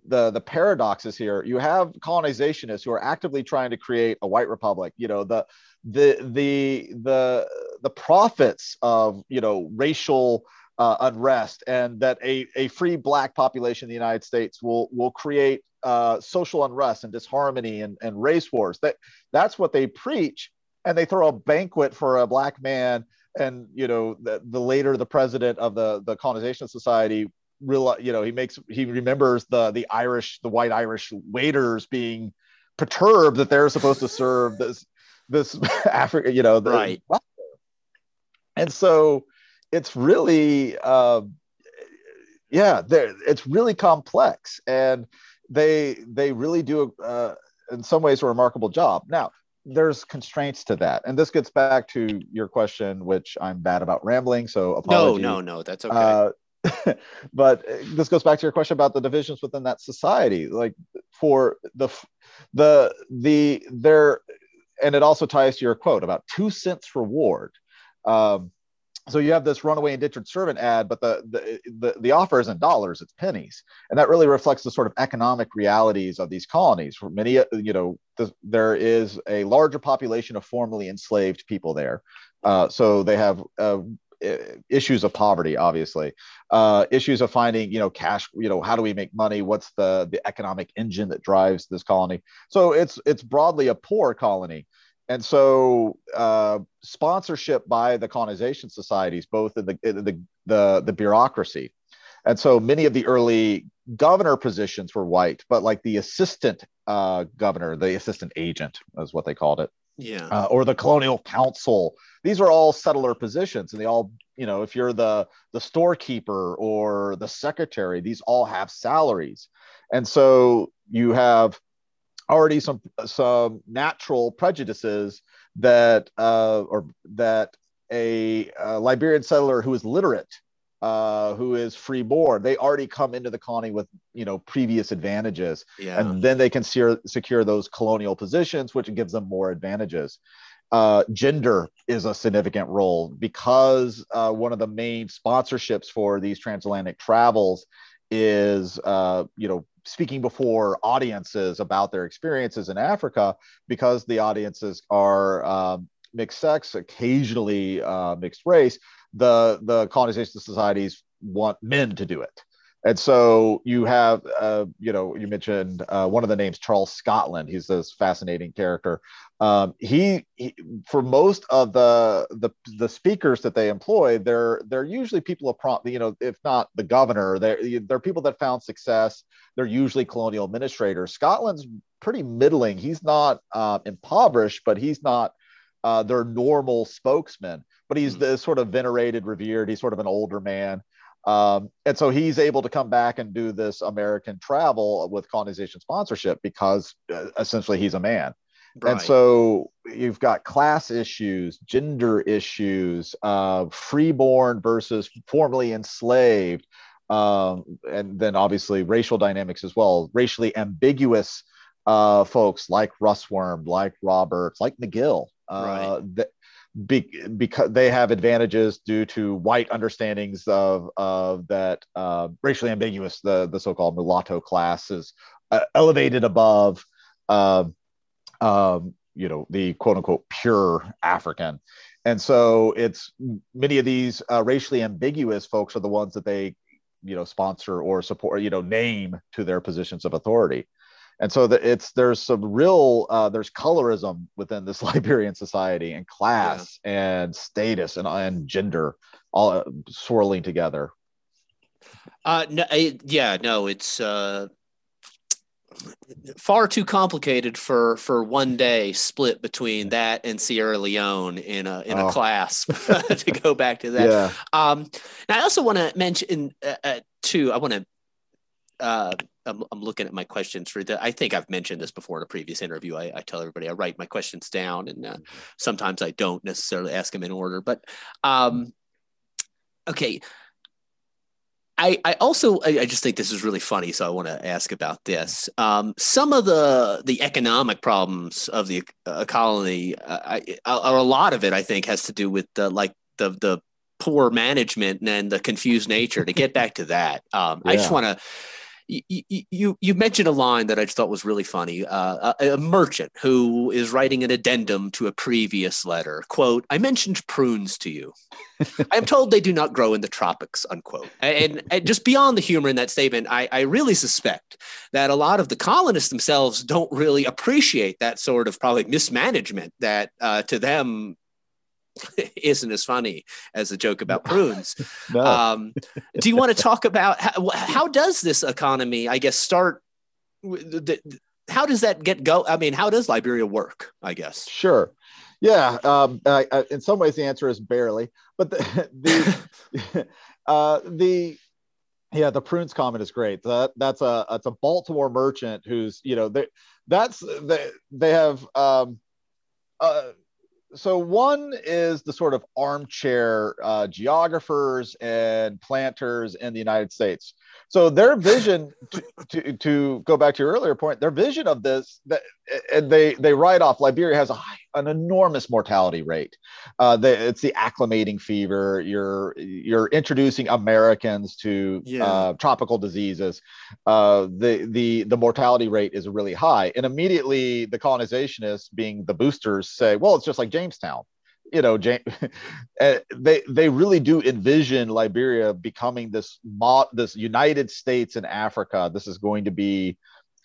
the the paradoxes here you have colonizationists who are actively trying to create a white republic. You know the the the the the prophets of you know racial uh, unrest and that a, a free black population in the united states will will create uh, social unrest and disharmony and, and race wars that that's what they preach and they throw a banquet for a black man and you know the, the later the president of the the colonization society real you know he makes he remembers the the irish the white irish waiters being perturbed that they're supposed to serve this this africa you know the, Right. and so it's really uh, yeah it's really complex and they they really do uh, in some ways a remarkable job now there's constraints to that and this gets back to your question which i'm bad about rambling so no, no, no. That's okay. Uh, but this goes back to your question about the divisions within that society like for the the the there and it also ties to your quote about two cents reward um, so you have this runaway indentured servant ad but the, the the the offer isn't dollars it's pennies. And that really reflects the sort of economic realities of these colonies. For many uh, you know th- there is a larger population of formerly enslaved people there. Uh, so they have uh, issues of poverty obviously. Uh, issues of finding you know cash you know how do we make money? What's the the economic engine that drives this colony? So it's it's broadly a poor colony and so uh, sponsorship by the colonization societies both in the, in the the the bureaucracy and so many of the early governor positions were white but like the assistant uh, governor, the assistant agent, is what they called it, Yeah. uh, or the colonial council. These are all settler positions, and they all, you know, if you're the the storekeeper or the secretary, these all have salaries, and so you have already some some natural prejudices that uh, or that a, uh Liberian settler who is literate, uh, who is freeborn, they already come into the colony with you know previous advantages, yeah. and then they can secure secure those colonial positions, which gives them more advantages. Uh, gender is a significant role because uh, one of the main sponsorships for these transatlantic travels is uh, you know speaking before audiences about their experiences in Africa because the audiences are um, mixed sex, occasionally uh, mixed race. The the colonization societies want men to do it, and so you have uh, you know you mentioned uh, one of the names Charles Scotland. He's this fascinating character. Um, he, he for most of the the the speakers that they employ, they're they're usually people of prom, you know, if not the governor, they're they're people that found success. They're usually colonial administrators. Scotland's pretty middling. He's not uh, impoverished, but he's not uh, their normal spokesman. But he's Mm. the sort of venerated, revered. He's sort of an older man. Um, and so he's able to come back and do this American travel with colonization sponsorship because uh, essentially he's a man. right. And so you've got class issues, gender issues, uh, freeborn versus formerly enslaved, um, and then obviously racial dynamics as well. Racially ambiguous uh, folks like Russwurm, like Roberts, like McGill, uh, that be, because they have advantages due to white understandings of, of that uh, racially ambiguous, the, the so-called mulatto class is uh, elevated above um, um, you know, the quote unquote pure African. And so it's many of these uh, racially ambiguous folks are the ones that they, you know, sponsor or support, you know, name to their positions of authority. And so that it's there's some real uh, there's colorism within this Liberian society and class and status and, and gender all uh, swirling together. Uh, no, I, yeah, no, it's uh, far too complicated for for one day split between that and Sierra Leone in a in Oh. a class to go back to that. Yeah. Um, and I also want to mention uh, uh, too. I want to. Uh, I'm, I'm looking at my questions for the. I think I've mentioned this before in a previous interview. I, I tell everybody I write my questions down, and uh, sometimes I don't necessarily ask them in order. But um, okay, I, I also I, I just think this is really funny, so I want to ask about this. Um, some of the the economic problems of the uh, colony, uh, I, or a lot of it, I think, has to do with the like the the poor management and the confused nature. To get back to that, um, I just want to. You, you mentioned a line that I just thought was really funny. Uh, a, a merchant who is writing an addendum to a previous letter. "Quote: I mentioned prunes to you. I am told they do not grow in the tropics." Unquote. And, and just beyond the humor in that statement, I, I really suspect that a lot of the colonists themselves don't really appreciate that sort of probably mismanagement that uh, to them isn't as funny as a joke about prunes. No. Um, do you want to talk about how, how does this economy, I guess, start? with the- the- How does that get go? I mean, how does Liberia work? I guess. Sure. Yeah. Um, I, I, in some ways, the answer is barely. But the the, uh, the yeah, the prunes comment is great. That that's a that's a Baltimore merchant who's you know they that's they they have um, uh, so one is the sort of armchair uh, geographers and planters in the United States. So their vision, to, to, to go back to your earlier point, their vision of this, that, and they they write off Liberia has a high, an enormous mortality rate. Uh, the, it's the acclimating fever. You're you're introducing Americans to Yeah. uh, tropical diseases. Uh, the the the mortality rate is really high, and immediately the colonizationists, being the boosters, say, well, it's just like Jamestown you know, James, eh, they they really do envision Liberia becoming this mo- this United States in Africa. This is going to be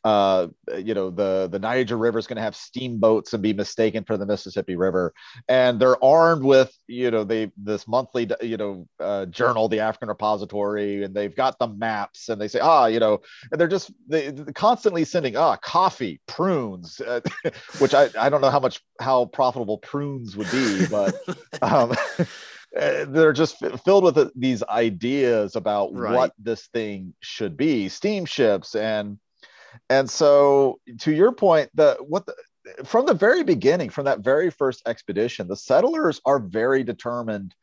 uh, you know the the Niger River is going to have steamboats and be mistaken for the Mississippi River, and they're armed with you know they this monthly you know uh, journal, the African Repository, and they've got the maps, and they say ah you know, and they're just they constantly sending ah coffee, prunes, uh, which I I don't know how much how profitable prunes would be, but. Um, they're just filled with these ideas about right. what this thing should be steamships and and so to your point, the what the, from the very beginning, from that very first expedition, the settlers are very determined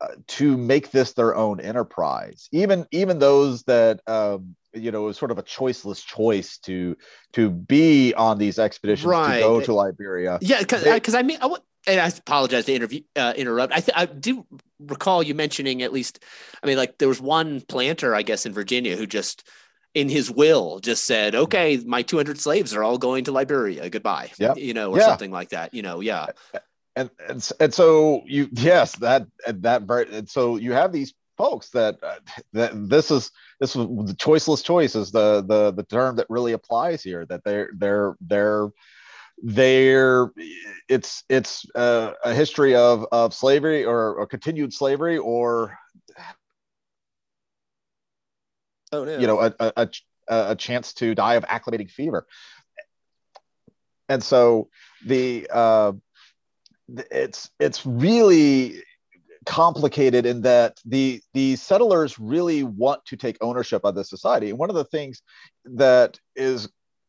uh, to make this their own enterprise. Even even those that um, you know was sort of a choiceless choice to to be on these expeditions right. to go to Liberia. Yeah, because because I mean I would and I apologize to interview, uh, interrupt. I, th- I do recall you mentioning at least, I mean, like there was one planter, I guess, in Virginia who just in his will just said, okay, my 200 slaves are all going to Liberia. Goodbye. Yeah. You know, or yeah. something like that, you know, yeah. And, and, and so you, yes, that, that very, and so you have these folks that, uh, that this is, this was the choiceless choice is the, the, the term that really applies here that they're, they're, they're, they're it's it's uh, a history of of slavery or, or continued slavery or oh, no. you know, a, a, a chance to die of acclimating fever. And so the uh, it's it's really complicated in that the the settlers really want to take ownership of the society. And one of the things that is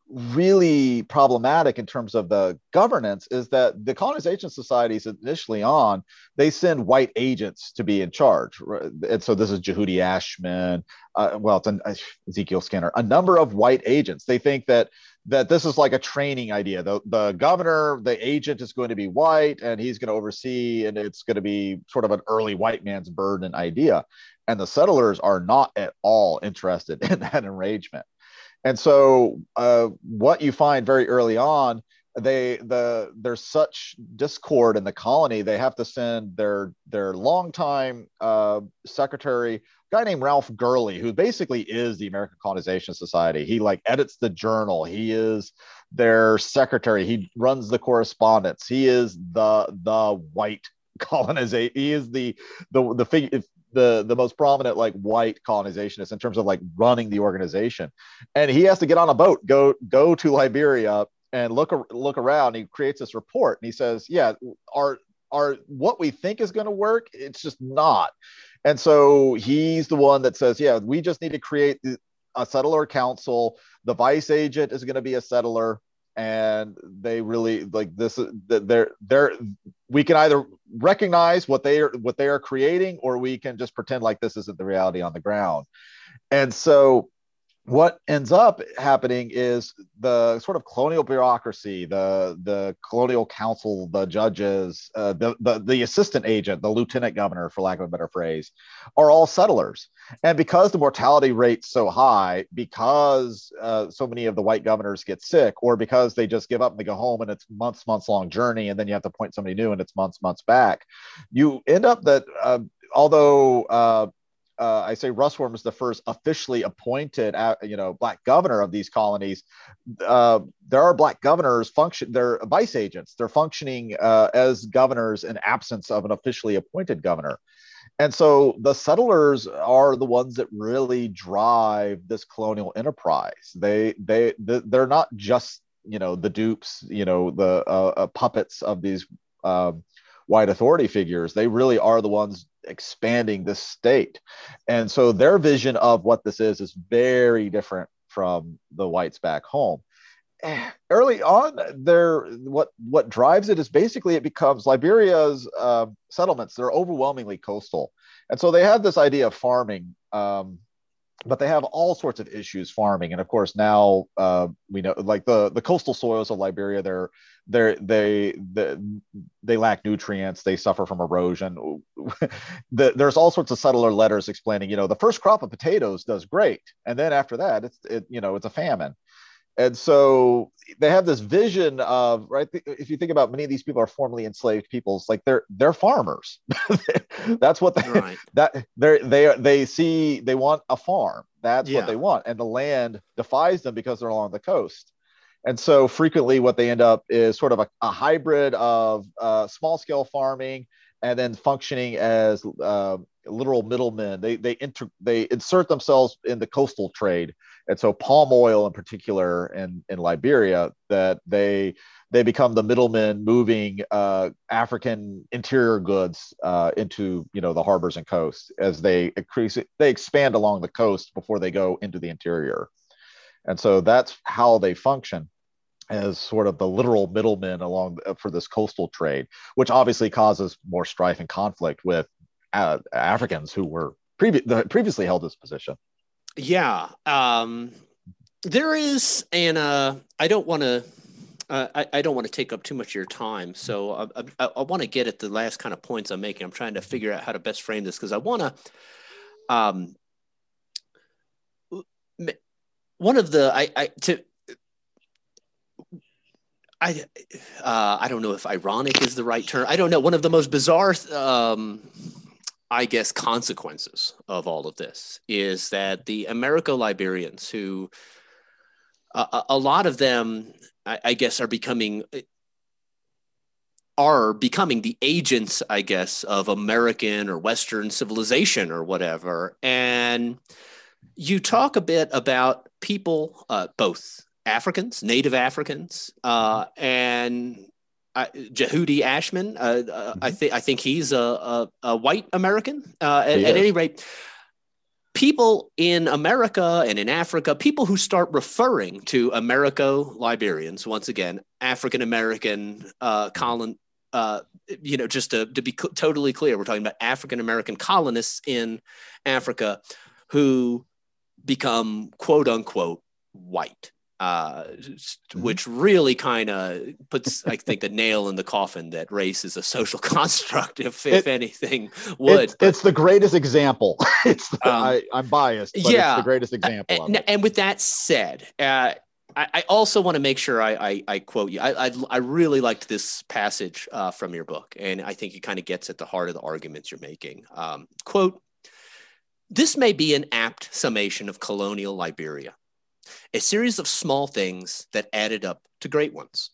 really problematic in terms of the governance is that the colonization societies initially on they send white agents to be in charge and so this is jehudi ashmun uh, well it's an uh, ezekiel skinner a number of white agents. They think that that this is like a training idea. The, the governor the agent is going to be white and he's going to oversee and it's going to be sort of an early white man's burden idea. And the settlers are not at all interested in that arrangement and so, uh, what you find very early on, they the there's such discord in the colony. They have to send their their longtime uh, secretary, guy named Ralph Gurley, who basically is the American Colonization Society. He like edits the journal. He is their secretary. He runs the correspondence. He is the the white colonization. He is the the the figure the the most prominent like white colonizationist in terms of like running the organization. And he has to get on a boat go go to liberia and look look around. He creates this report and he says yeah our our what we think is going to work it's just not. And so he's the one that says yeah we just need to create a settler council. The vice agent is going to be a settler. And they really like this they're they're we can either recognize what they are what they are creating or we can just pretend like this isn't the reality on the ground. And so what ends up happening is the sort of colonial bureaucracy, the the colonial council, the judges, uh, the, the the assistant agent, the lieutenant governor, for lack of a better phrase, are all settlers. And because the mortality rate's so high, because uh, so many of the white governors get sick, or because they just give up and they go home and it's months months long journey, and then you have to appoint somebody new and it's months months back, you end up that. Uh, although uh, I say Russwurm is the first officially appointed, uh, you know, black governor of these colonies. Uh, there are black governors function. They're vice agents. They're functioning uh, as governors in absence of an officially appointed governor. And so the settlers are the ones that really drive this colonial enterprise. They they they're not just you know the dupes, you know the uh, uh, puppets of these um, white authority figures. They really are the ones expanding the state. And so their vision of what this is is very different from the whites back home. Early on, there what what drives it is basically it becomes Liberia's uh, settlements. They're overwhelmingly coastal, and so they have this idea of farming. Um, but they have all sorts of issues farming. And of course now uh, we know like the the coastal soils of liberia they're they're they they, they lack nutrients they suffer from erosion. The, there's all sorts of subtler letters explaining you know the first crop of potatoes does great and then after that it's it you know it's a famine and so they have this vision of right if you think about many of these people are formerly enslaved peoples like they're they're farmers. That's what they Right. that they they they see they want a farm. That's Yeah. what they want. And the land defies them because they're along the coast. And so frequently what they end up is sort of a, a hybrid of uh, small scale farming and then functioning as uh, literal middlemen. They they inter- they insert themselves in the coastal trade and so palm oil in particular in, in liberia that they they become the middlemen moving uh, african interior goods uh, into you know the harbors and coasts as they increase they expand along the coast before they go into the interior. And so that's how they function as sort of the literal middlemen along uh, for this coastal trade which obviously causes more strife and conflict with uh, africans who were previ- previously held this position Yeah. Um, there is, and uh, I don't want to. Uh, I, I don't want to take up too much of your time, so I, I, I want to get at the last kind of points I'm making. I'm trying to figure out how to best frame this because I want to. Um, one of the I, I to I uh, I don't know if ironic is the right term. I don't know. One of the most bizarre um, I guess, consequences of all of this is that the Americo Liberians, who a, lot of them, I, I, guess, are becoming are becoming the agents, I guess, of American or Western civilization or whatever. And you talk a bit about people, uh, both Africans, Native Africans, uh, and uh, Jehudi Ashmun. Uh, uh, I think I think he's a, a, a white American. Uh, at, at, any rate, people in America and in Africa, people who start referring to Americo Liberians once again, African American colon. you know, just to, to be cl- totally clear, we're talking about African American colonists in Africa who become quote unquote white uh, mm-hmm. which really kind of puts, I think, the nail in the coffin that race is a social construct, if, if anything would. It's, but, it's, the greatest example. it's the, um, I, am biased, but yeah, it's the greatest example. And, and with that said, uh, I, I, also want to make sure I, I, I quote you. I, I, really liked this passage uh, from your book, and I think it kind of gets at the heart of the arguments you're making. Um, quote, this may be an apt summation of colonial Liberia a series of small things that added up to great ones.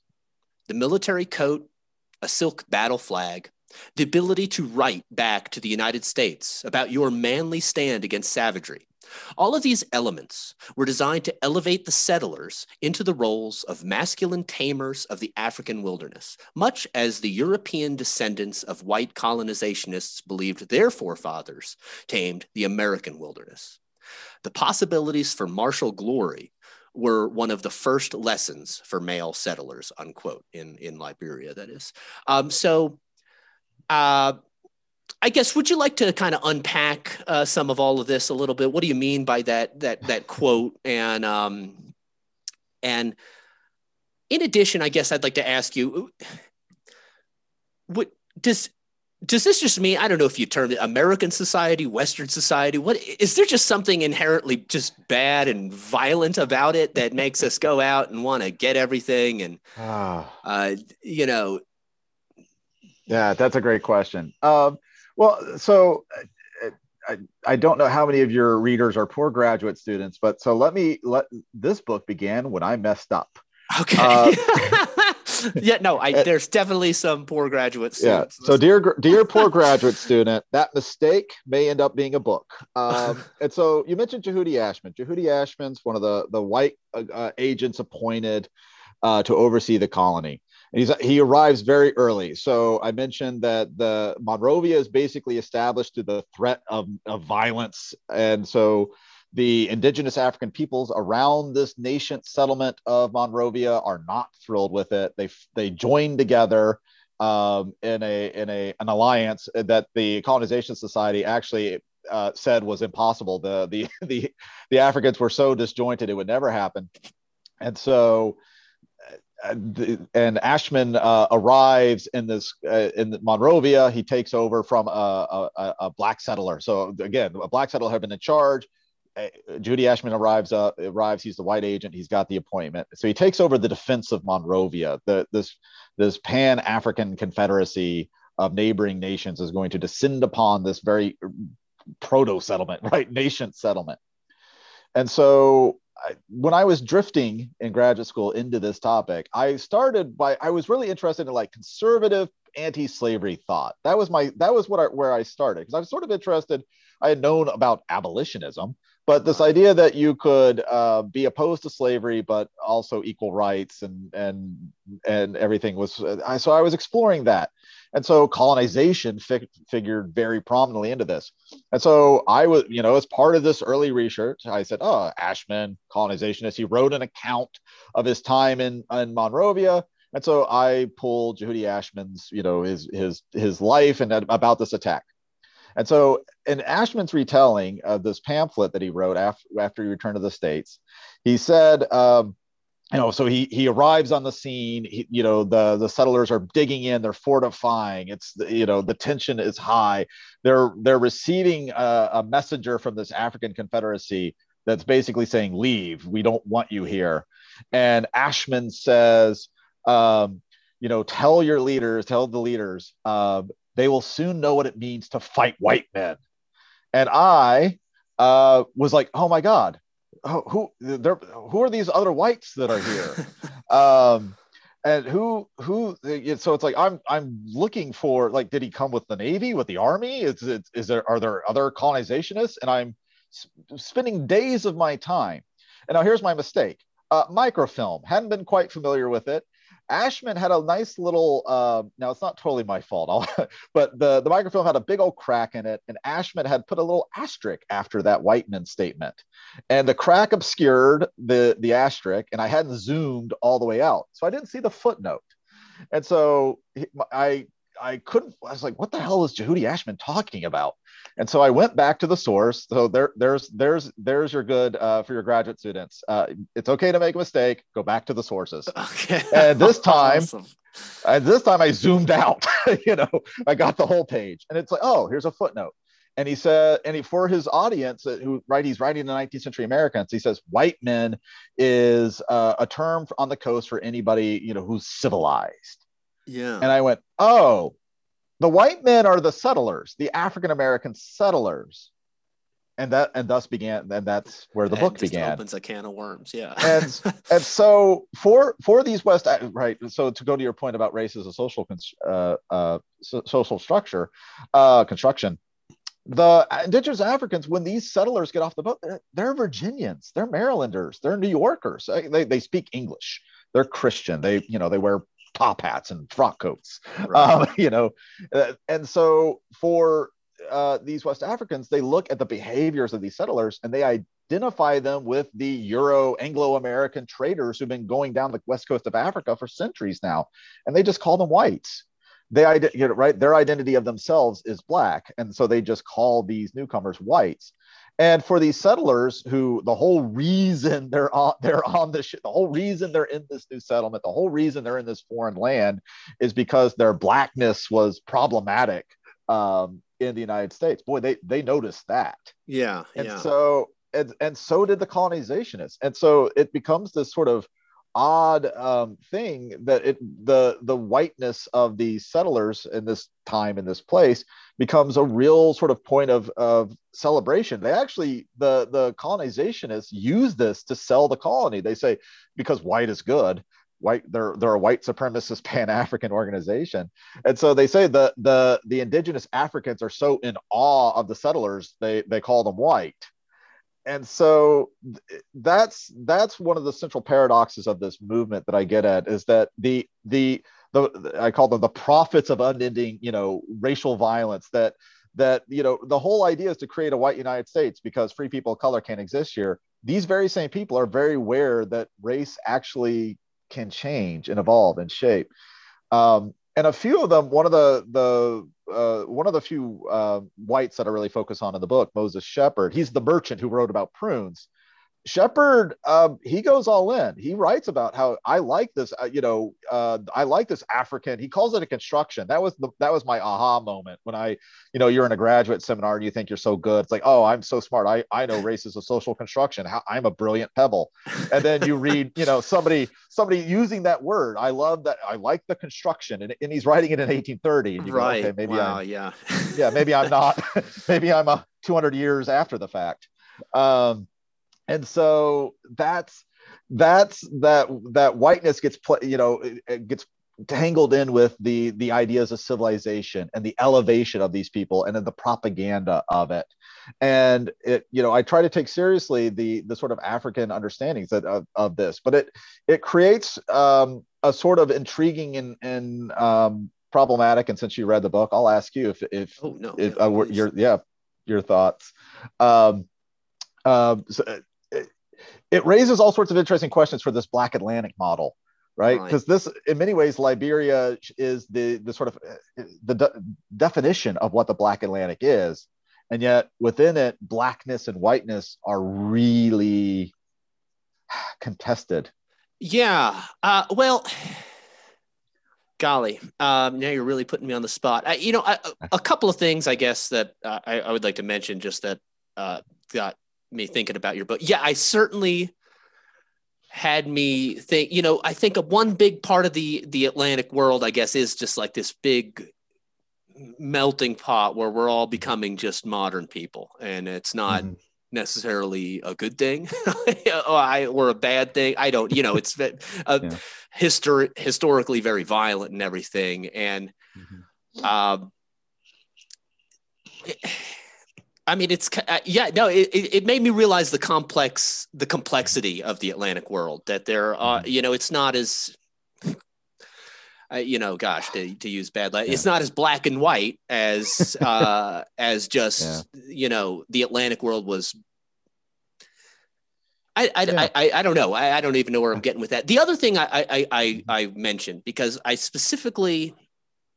The military coat, a silk battle flag, the ability to write back to the United States about your manly stand against savagery. All of these elements were designed to elevate the settlers into the roles of masculine tamers of the African wilderness, much as the European descendants of white colonizationists believed their forefathers tamed the American wilderness. The possibilities for martial glory were one of the first lessons for male settlers, unquote, in, in Liberia, that is. Um, so, uh, I guess would you like to kind of unpack uh, some of all of this a little bit? What do you mean by that that that quote? And um, and in addition, I guess I'd like to ask you, what does does this just mean I don't know if you term it American society, Western society? What is there just something inherently just bad and violent about it that makes us go out and want to get everything and uh, you know? Yeah, that's a great question. Um, well, so I, I don't know how many of your readers are poor graduate students, but so let me let this book began when I messed up. Okay. Uh, yeah, no, I, there's definitely some poor graduate students. Yeah. So, dear, dear poor graduate student, that mistake may end up being a book. Um, and so, you mentioned Jehudi Ashmun. Jehudi Ashmun's one of the the white uh, uh, agents appointed uh, to oversee the colony. And he's, he arrives very early. So I mentioned that the Monrovia is basically established through the threat of, of violence. And so the indigenous African peoples around this nascent settlement of Monrovia are not thrilled with it. They they join together um, in a in a an alliance that the colonization society actually uh, said was impossible. The the the the Africans were so disjointed it would never happen, and so. Uh, and Ashmun uh, arrives in this uh, in Monrovia. He takes over from a, a, a black settler. So again, a black settler had been in charge uh, Jehudi Ashmun arrives. Uh, arrives. He's the white agent. He's got the appointment. So he takes over the defense of Monrovia. The this this Pan African Confederacy of neighboring nations is going to descend upon this very proto settlement, right? Nation settlement. And so I, when I was drifting in graduate school into this topic, I started by I was really interested in like conservative anti-slavery thought. That was my that was what I, where I started because I was sort of interested. I had known about abolitionism, but this idea that you could uh, be opposed to slavery but also equal rights and and and everything was uh, so I was exploring that. And so colonization fi- figured very prominently into this. And so I was, you know, as part of this early research, I said, oh, Ashmun, colonizationist. He wrote an account of his time in, in Monrovia. And so I pulled Jehudi Ashmun's, you know, his his his life and about this attack. And so in Ashmun's retelling of this pamphlet that he wrote after, after he returned to the States, he said, um, you know so he he arrives on the scene he, you know the the settlers are digging in they're fortifying it's you know the tension is high. They're they're receiving a, a, messenger from this african confederacy that's basically saying leave we don't want you here. And ashmun says um, you know tell your leaders tell the leaders uh, they will soon know what it means to fight white men. And i uh, was like oh my god who there who are these other whites that are here? Um and who who so it's like i'm i'm looking for like did he come with the navy with the army? Is it is there are there other colonizationists? And i'm spending days of my time. And now here's my mistake. Uh, microfilm. Hadn't been quite familiar with it Ashmun had a nice little. Uh, now it's not totally my fault, but the the microfilm had a big old crack in it, and Ashmun had put a little asterisk after that Whiteman statement, and the crack obscured the the asterisk, and I hadn't zoomed all the way out, so I didn't see the footnote, and so I I couldn't. I was like, what the hell is Jehudi Ashmun talking about? And so I went back to the source. So there, there's, there's, there's your good uh, for your graduate students. Uh, it's okay to make a mistake. Go back to the sources. Okay. And this time, awesome. and this time I zoomed out. you know, I got the whole page, and it's like, oh, here's a footnote. And he said, and he, for his audience, uh, who right, he's writing the 19th century Americans. He says, white men is uh, a term on the coast for anybody you know who's civilized. Yeah. And I went, oh, the white men are the settlers, the African American settlers. And that and thus began and that's where the and book began. Opens a can of worms, yeah. and and so for for these West right, so to go to your point about race as a social uh, uh, so, social structure, uh, construction, the indigenous Africans, when these settlers get off the boat, they're, they're, Virginians, they're Marylanders, they're New Yorkers. They, they speak English. They're Christian. They, you know, they wear top hats and frock coats, right. um, you know. Uh, and so for uh, these West Africans, they look at the behaviors of these settlers and they identify them with the Euro Anglo American traders who've been going down the west coast of Africa for centuries now. And they just call them whites. They, you know, right, their identity of themselves is black. And so they just call these newcomers whites. And for these settlers who the whole reason they're on they're on this shit, the whole reason they're in this new settlement, the whole reason they're in this foreign land is because their blackness was problematic um, in the United States. Boy, they they noticed that. Yeah. And yeah. so and, and so did the colonizationists. And so it becomes this sort of odd um, thing that it the the whiteness of the settlers in this time in this place becomes a real sort of point of of celebration. They actually the the colonizationists use this to sell the colony. They say because white is good. White, they're they're a white supremacist pan African organization, and so they say the the the indigenous Africans are so in awe of the settlers they they call them white, and so that's that's one of the central paradoxes of this movement that I get at is that the the the I call them the prophets of unending you know racial violence that that you know the whole idea is to create a white United States because free people of color can't exist here. These very same people are very aware that race actually can change and evolve and shape. Um, and a few of them, one of the the uh, one of the few uh, whites that I really focus on in the book, Moses Sheppard. He's the merchant who wrote about prunes. Sheppard, um, he goes all in. He writes about how I like this. Uh, you know, uh, I like this African. He calls it a construction. That was the that was my aha moment when I, you know, you're in a graduate seminar and you think you're so good. It's like, oh, I'm so smart. I I know race is a social construction. How, I'm a brilliant pebble. And then you read, you know, somebody somebody using that word. I love that. I like the construction, and, and he's writing it in 1830. And you right. Go, okay, maybe wow, I'm, yeah. yeah, maybe I'm not. maybe I'm a 200 years after the fact. Um, and so that's that's that that whiteness gets play, you know it gets tangled in with the the ideas of civilization and the elevation of these people and then the propaganda of it. And it you know i try to take seriously the the sort of african understandings that, of, of this but it it creates um, a sort of intriguing and and um, problematic. And since you read the book i'll ask you if if, oh, no, if no, uh, your yeah your thoughts. Um, um, so it raises all sorts of interesting questions for this Black Atlantic model, right? Because right. this, in many ways, Liberia is the the sort of the de- definition of what the Black Atlantic is, and yet within it, blackness and whiteness are really contested. Yeah. Uh, well. Golly, um, now you're really putting me on the spot. I, you know, I, a couple of things, I guess, that uh, I, I, would like to mention, just that uh, got me thinking about your book. Yeah, I certainly had me think, you know, I think one big part of the the Atlantic world, I guess, is just like this big melting pot where we're all becoming just modern people and it's not mm-hmm. necessarily a good thing or, I, or a bad thing. I don't, you know, it's a, yeah. histor- historically very violent and everything. And, mm-hmm. um, it, I mean, it's uh, yeah, no, it, it made me realize the complex, the complexity of the Atlantic world. That there are, mm-hmm. you know, it's not as, uh, you know, gosh, to, to use bad, yeah. it's not as black and white as uh, as just yeah. you know the Atlantic world was. I I, yeah. I, I, don't know. I, I don't even know where I'm getting with that. The other thing I I I. I mentioned because I specifically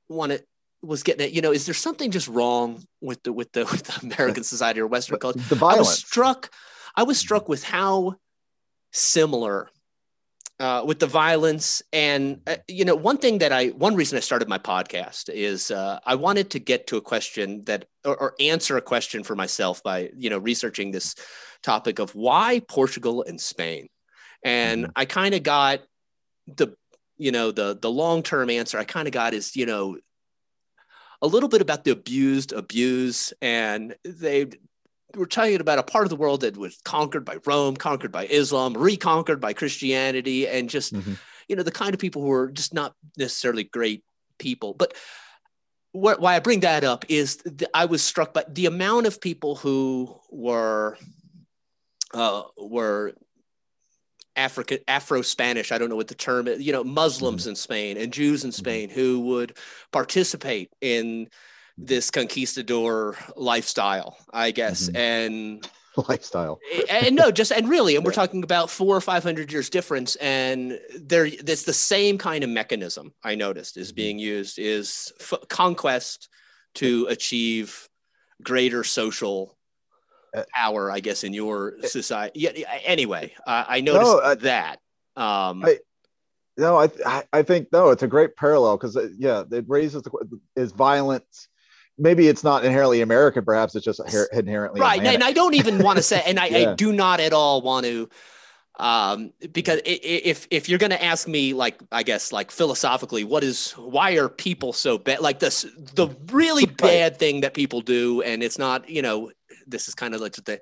want to was getting at, you know, is there something just wrong with the with the, with the American society or Western culture? The violence. I was struck. I was struck with how similar uh, with the violence and uh, you know one thing that i one reason i started my podcast is uh, i wanted to get to a question that or, or, answer a question for myself by you know researching this topic of why portugal and spain and mm-hmm. i kind of got the you know the the long term answer i kind of got is you know a little bit about the abused abuse, and they were talking about a part of the world that was conquered by Rome, conquered by Islam, reconquered by Christianity, and just mm-hmm. you know the kind of people who are just not necessarily great people. But what, why I bring that up is I was struck by the amount of people who were uh, were African Afro Spanish, I don't know what the term is, you know, Muslims mm-hmm. in Spain and Jews in mm-hmm. Spain who would participate in this conquistador lifestyle, I guess. Mm-hmm. And lifestyle. and no, just and really, and we're talking about four or five hundred years difference, and there, it's the same kind of mechanism I noticed is mm-hmm. being used is f- conquest to achieve greater social power, I guess, in your uh, society. Yeah. Anyway, uh, I noticed no, uh, that. Um, I, no, I, I think no, it's a great parallel because yeah, it raises the is violence. Maybe it's not inherently American. Perhaps it's just inherently right. Atlantic. And I don't even want to say, and I, yeah. I do not at all want to um, because if if you're going to ask me like i guess like philosophically what is why are people so bad like this the really bad thing that people do and it's not you know this is kind of like the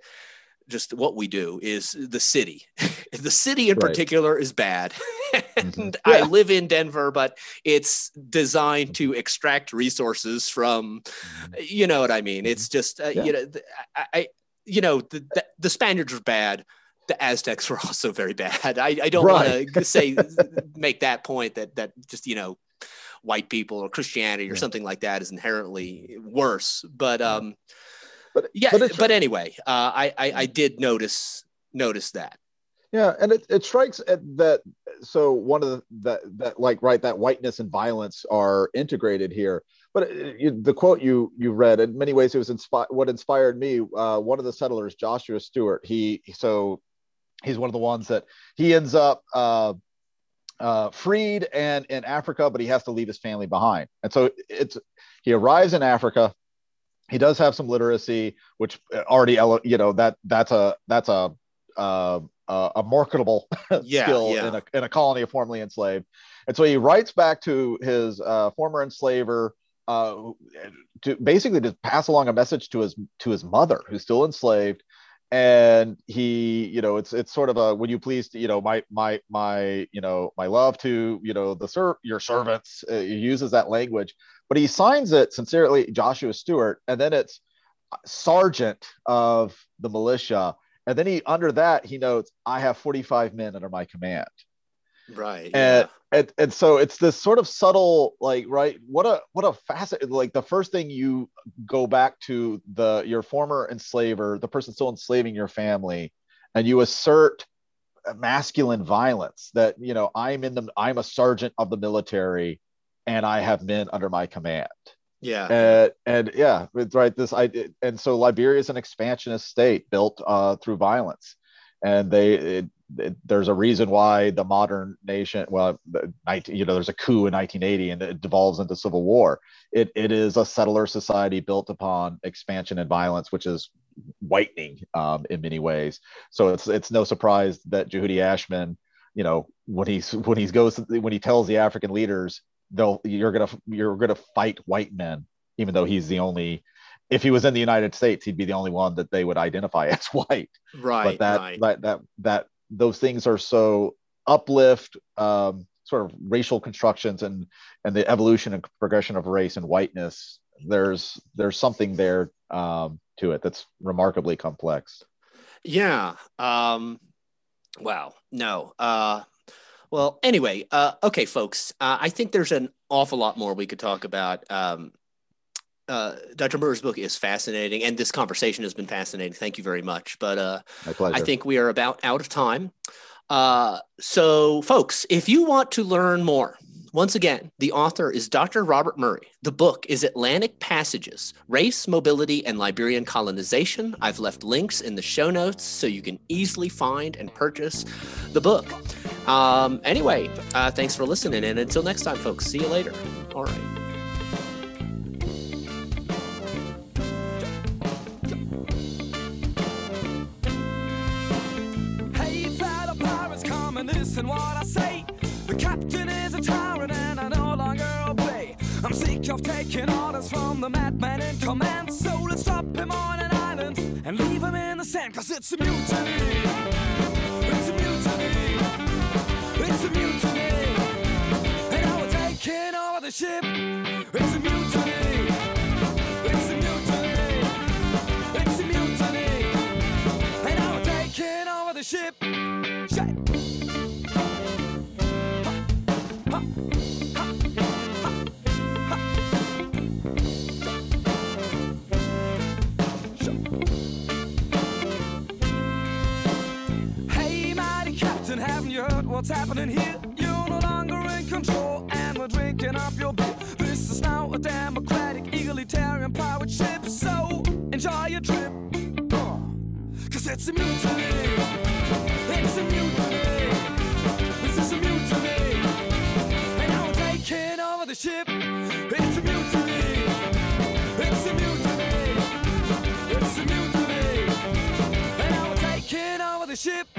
just what we do is the city the city in right. particular is bad and mm-hmm. yeah. i live in denver but it's designed to extract resources from mm-hmm. you know what i mean it's mm-hmm. just uh, yeah. you know I, I, you know the, the, the spaniards are bad the aztecs were also very bad i, I don't right. want to say make that point that that just you know white people or christianity or yeah. something like that is inherently worse but um but yeah, but, but anyway, uh, I, I, I did notice notice that. Yeah, and it, it strikes at that so one of the that that like right that whiteness and violence are integrated here. But uh, you, the quote you you read in many ways it was inspired. What inspired me, uh, one of the settlers, Joshua Stewart. He so he's one of the ones that he ends up uh, uh, freed and in Africa, but he has to leave his family behind. And so it's he arrives in Africa. He does have some literacy, which already you know that that's a that's a uh, a marketable yeah, skill yeah. in a in a colony of formerly enslaved. And so he writes back to his uh, former enslaver uh, to basically just pass along a message to his to his mother, who's still enslaved, and he you know it's it's sort of a would you please you know my my my you know my love to you know the ser- your servants uh, he uses that language but he signs it sincerely joshua stewart and then it's sergeant of the militia. And then he under that he notes i have 45 men under my command. Right and, and and so it's this sort of subtle like right what a what a facet like the first thing you go back to the your former enslaver the person still enslaving your family and you assert masculine violence that you know i'm in the i'm a sergeant of the military and i have men under my command. Yeah. And, and yeah right this i and so liberia is an expansionist state built uh, through violence. And they it, it, there's a reason why the modern nation well 19, you know there's a coup in 1980 and it devolves into civil war. It, it is a settler society built upon expansion and violence which is whitening um, in many ways. So it's it's no surprise that Jehudi Ashmun you know when he's when he goes when he tells the African leaders they'll you're gonna you're gonna fight white men even though he's the only if he was in the United States, he'd be the only one that they would identify as white. Right. But that right. that that that those things are so uplift um, sort of racial constructions and and the evolution and progression of race and whiteness. There's there's something there um, to it that's remarkably complex. Yeah. Um, wow. No. Uh, well, anyway, uh, okay, folks. Uh, I think there's an awful lot more we could talk about. Um, uh, Dr. Murray's book is fascinating, and this conversation has been fascinating. Thank you very much. But uh, I think we are about out of time. Uh, so, folks, if you want to learn more, once again, the author is Dr. Robert Murray. The book is Atlantic Passages Race, Mobility, and Liberian Colonization. I've left links in the show notes so you can easily find and purchase the book. Um, anyway, uh, thanks for listening. And until next time, folks, see you later. All right. Hey, fellow pirates, come and listen what I say. The captain is a tyrant and I no longer obey. I'm sick of taking orders from the madman in command. So let's drop him on an island and leave him in the sand. Cause it's a mutiny. Taking over the ship. It's a mutiny. It's a mutiny. It's a mutiny. And we're taking over the ship. Shit. Hey, mighty captain, haven't you heard what's happening here? You're no longer in control, picking up your bit. This is now a democratic, egalitarian pirate ship. So enjoy your trip. Uh, Cause it's a mutiny. It's a mutiny. This is a mutiny. And now we're taking over the ship. It's a mutiny. It's a mutiny. It's a mutiny. And now we're taking over the ship.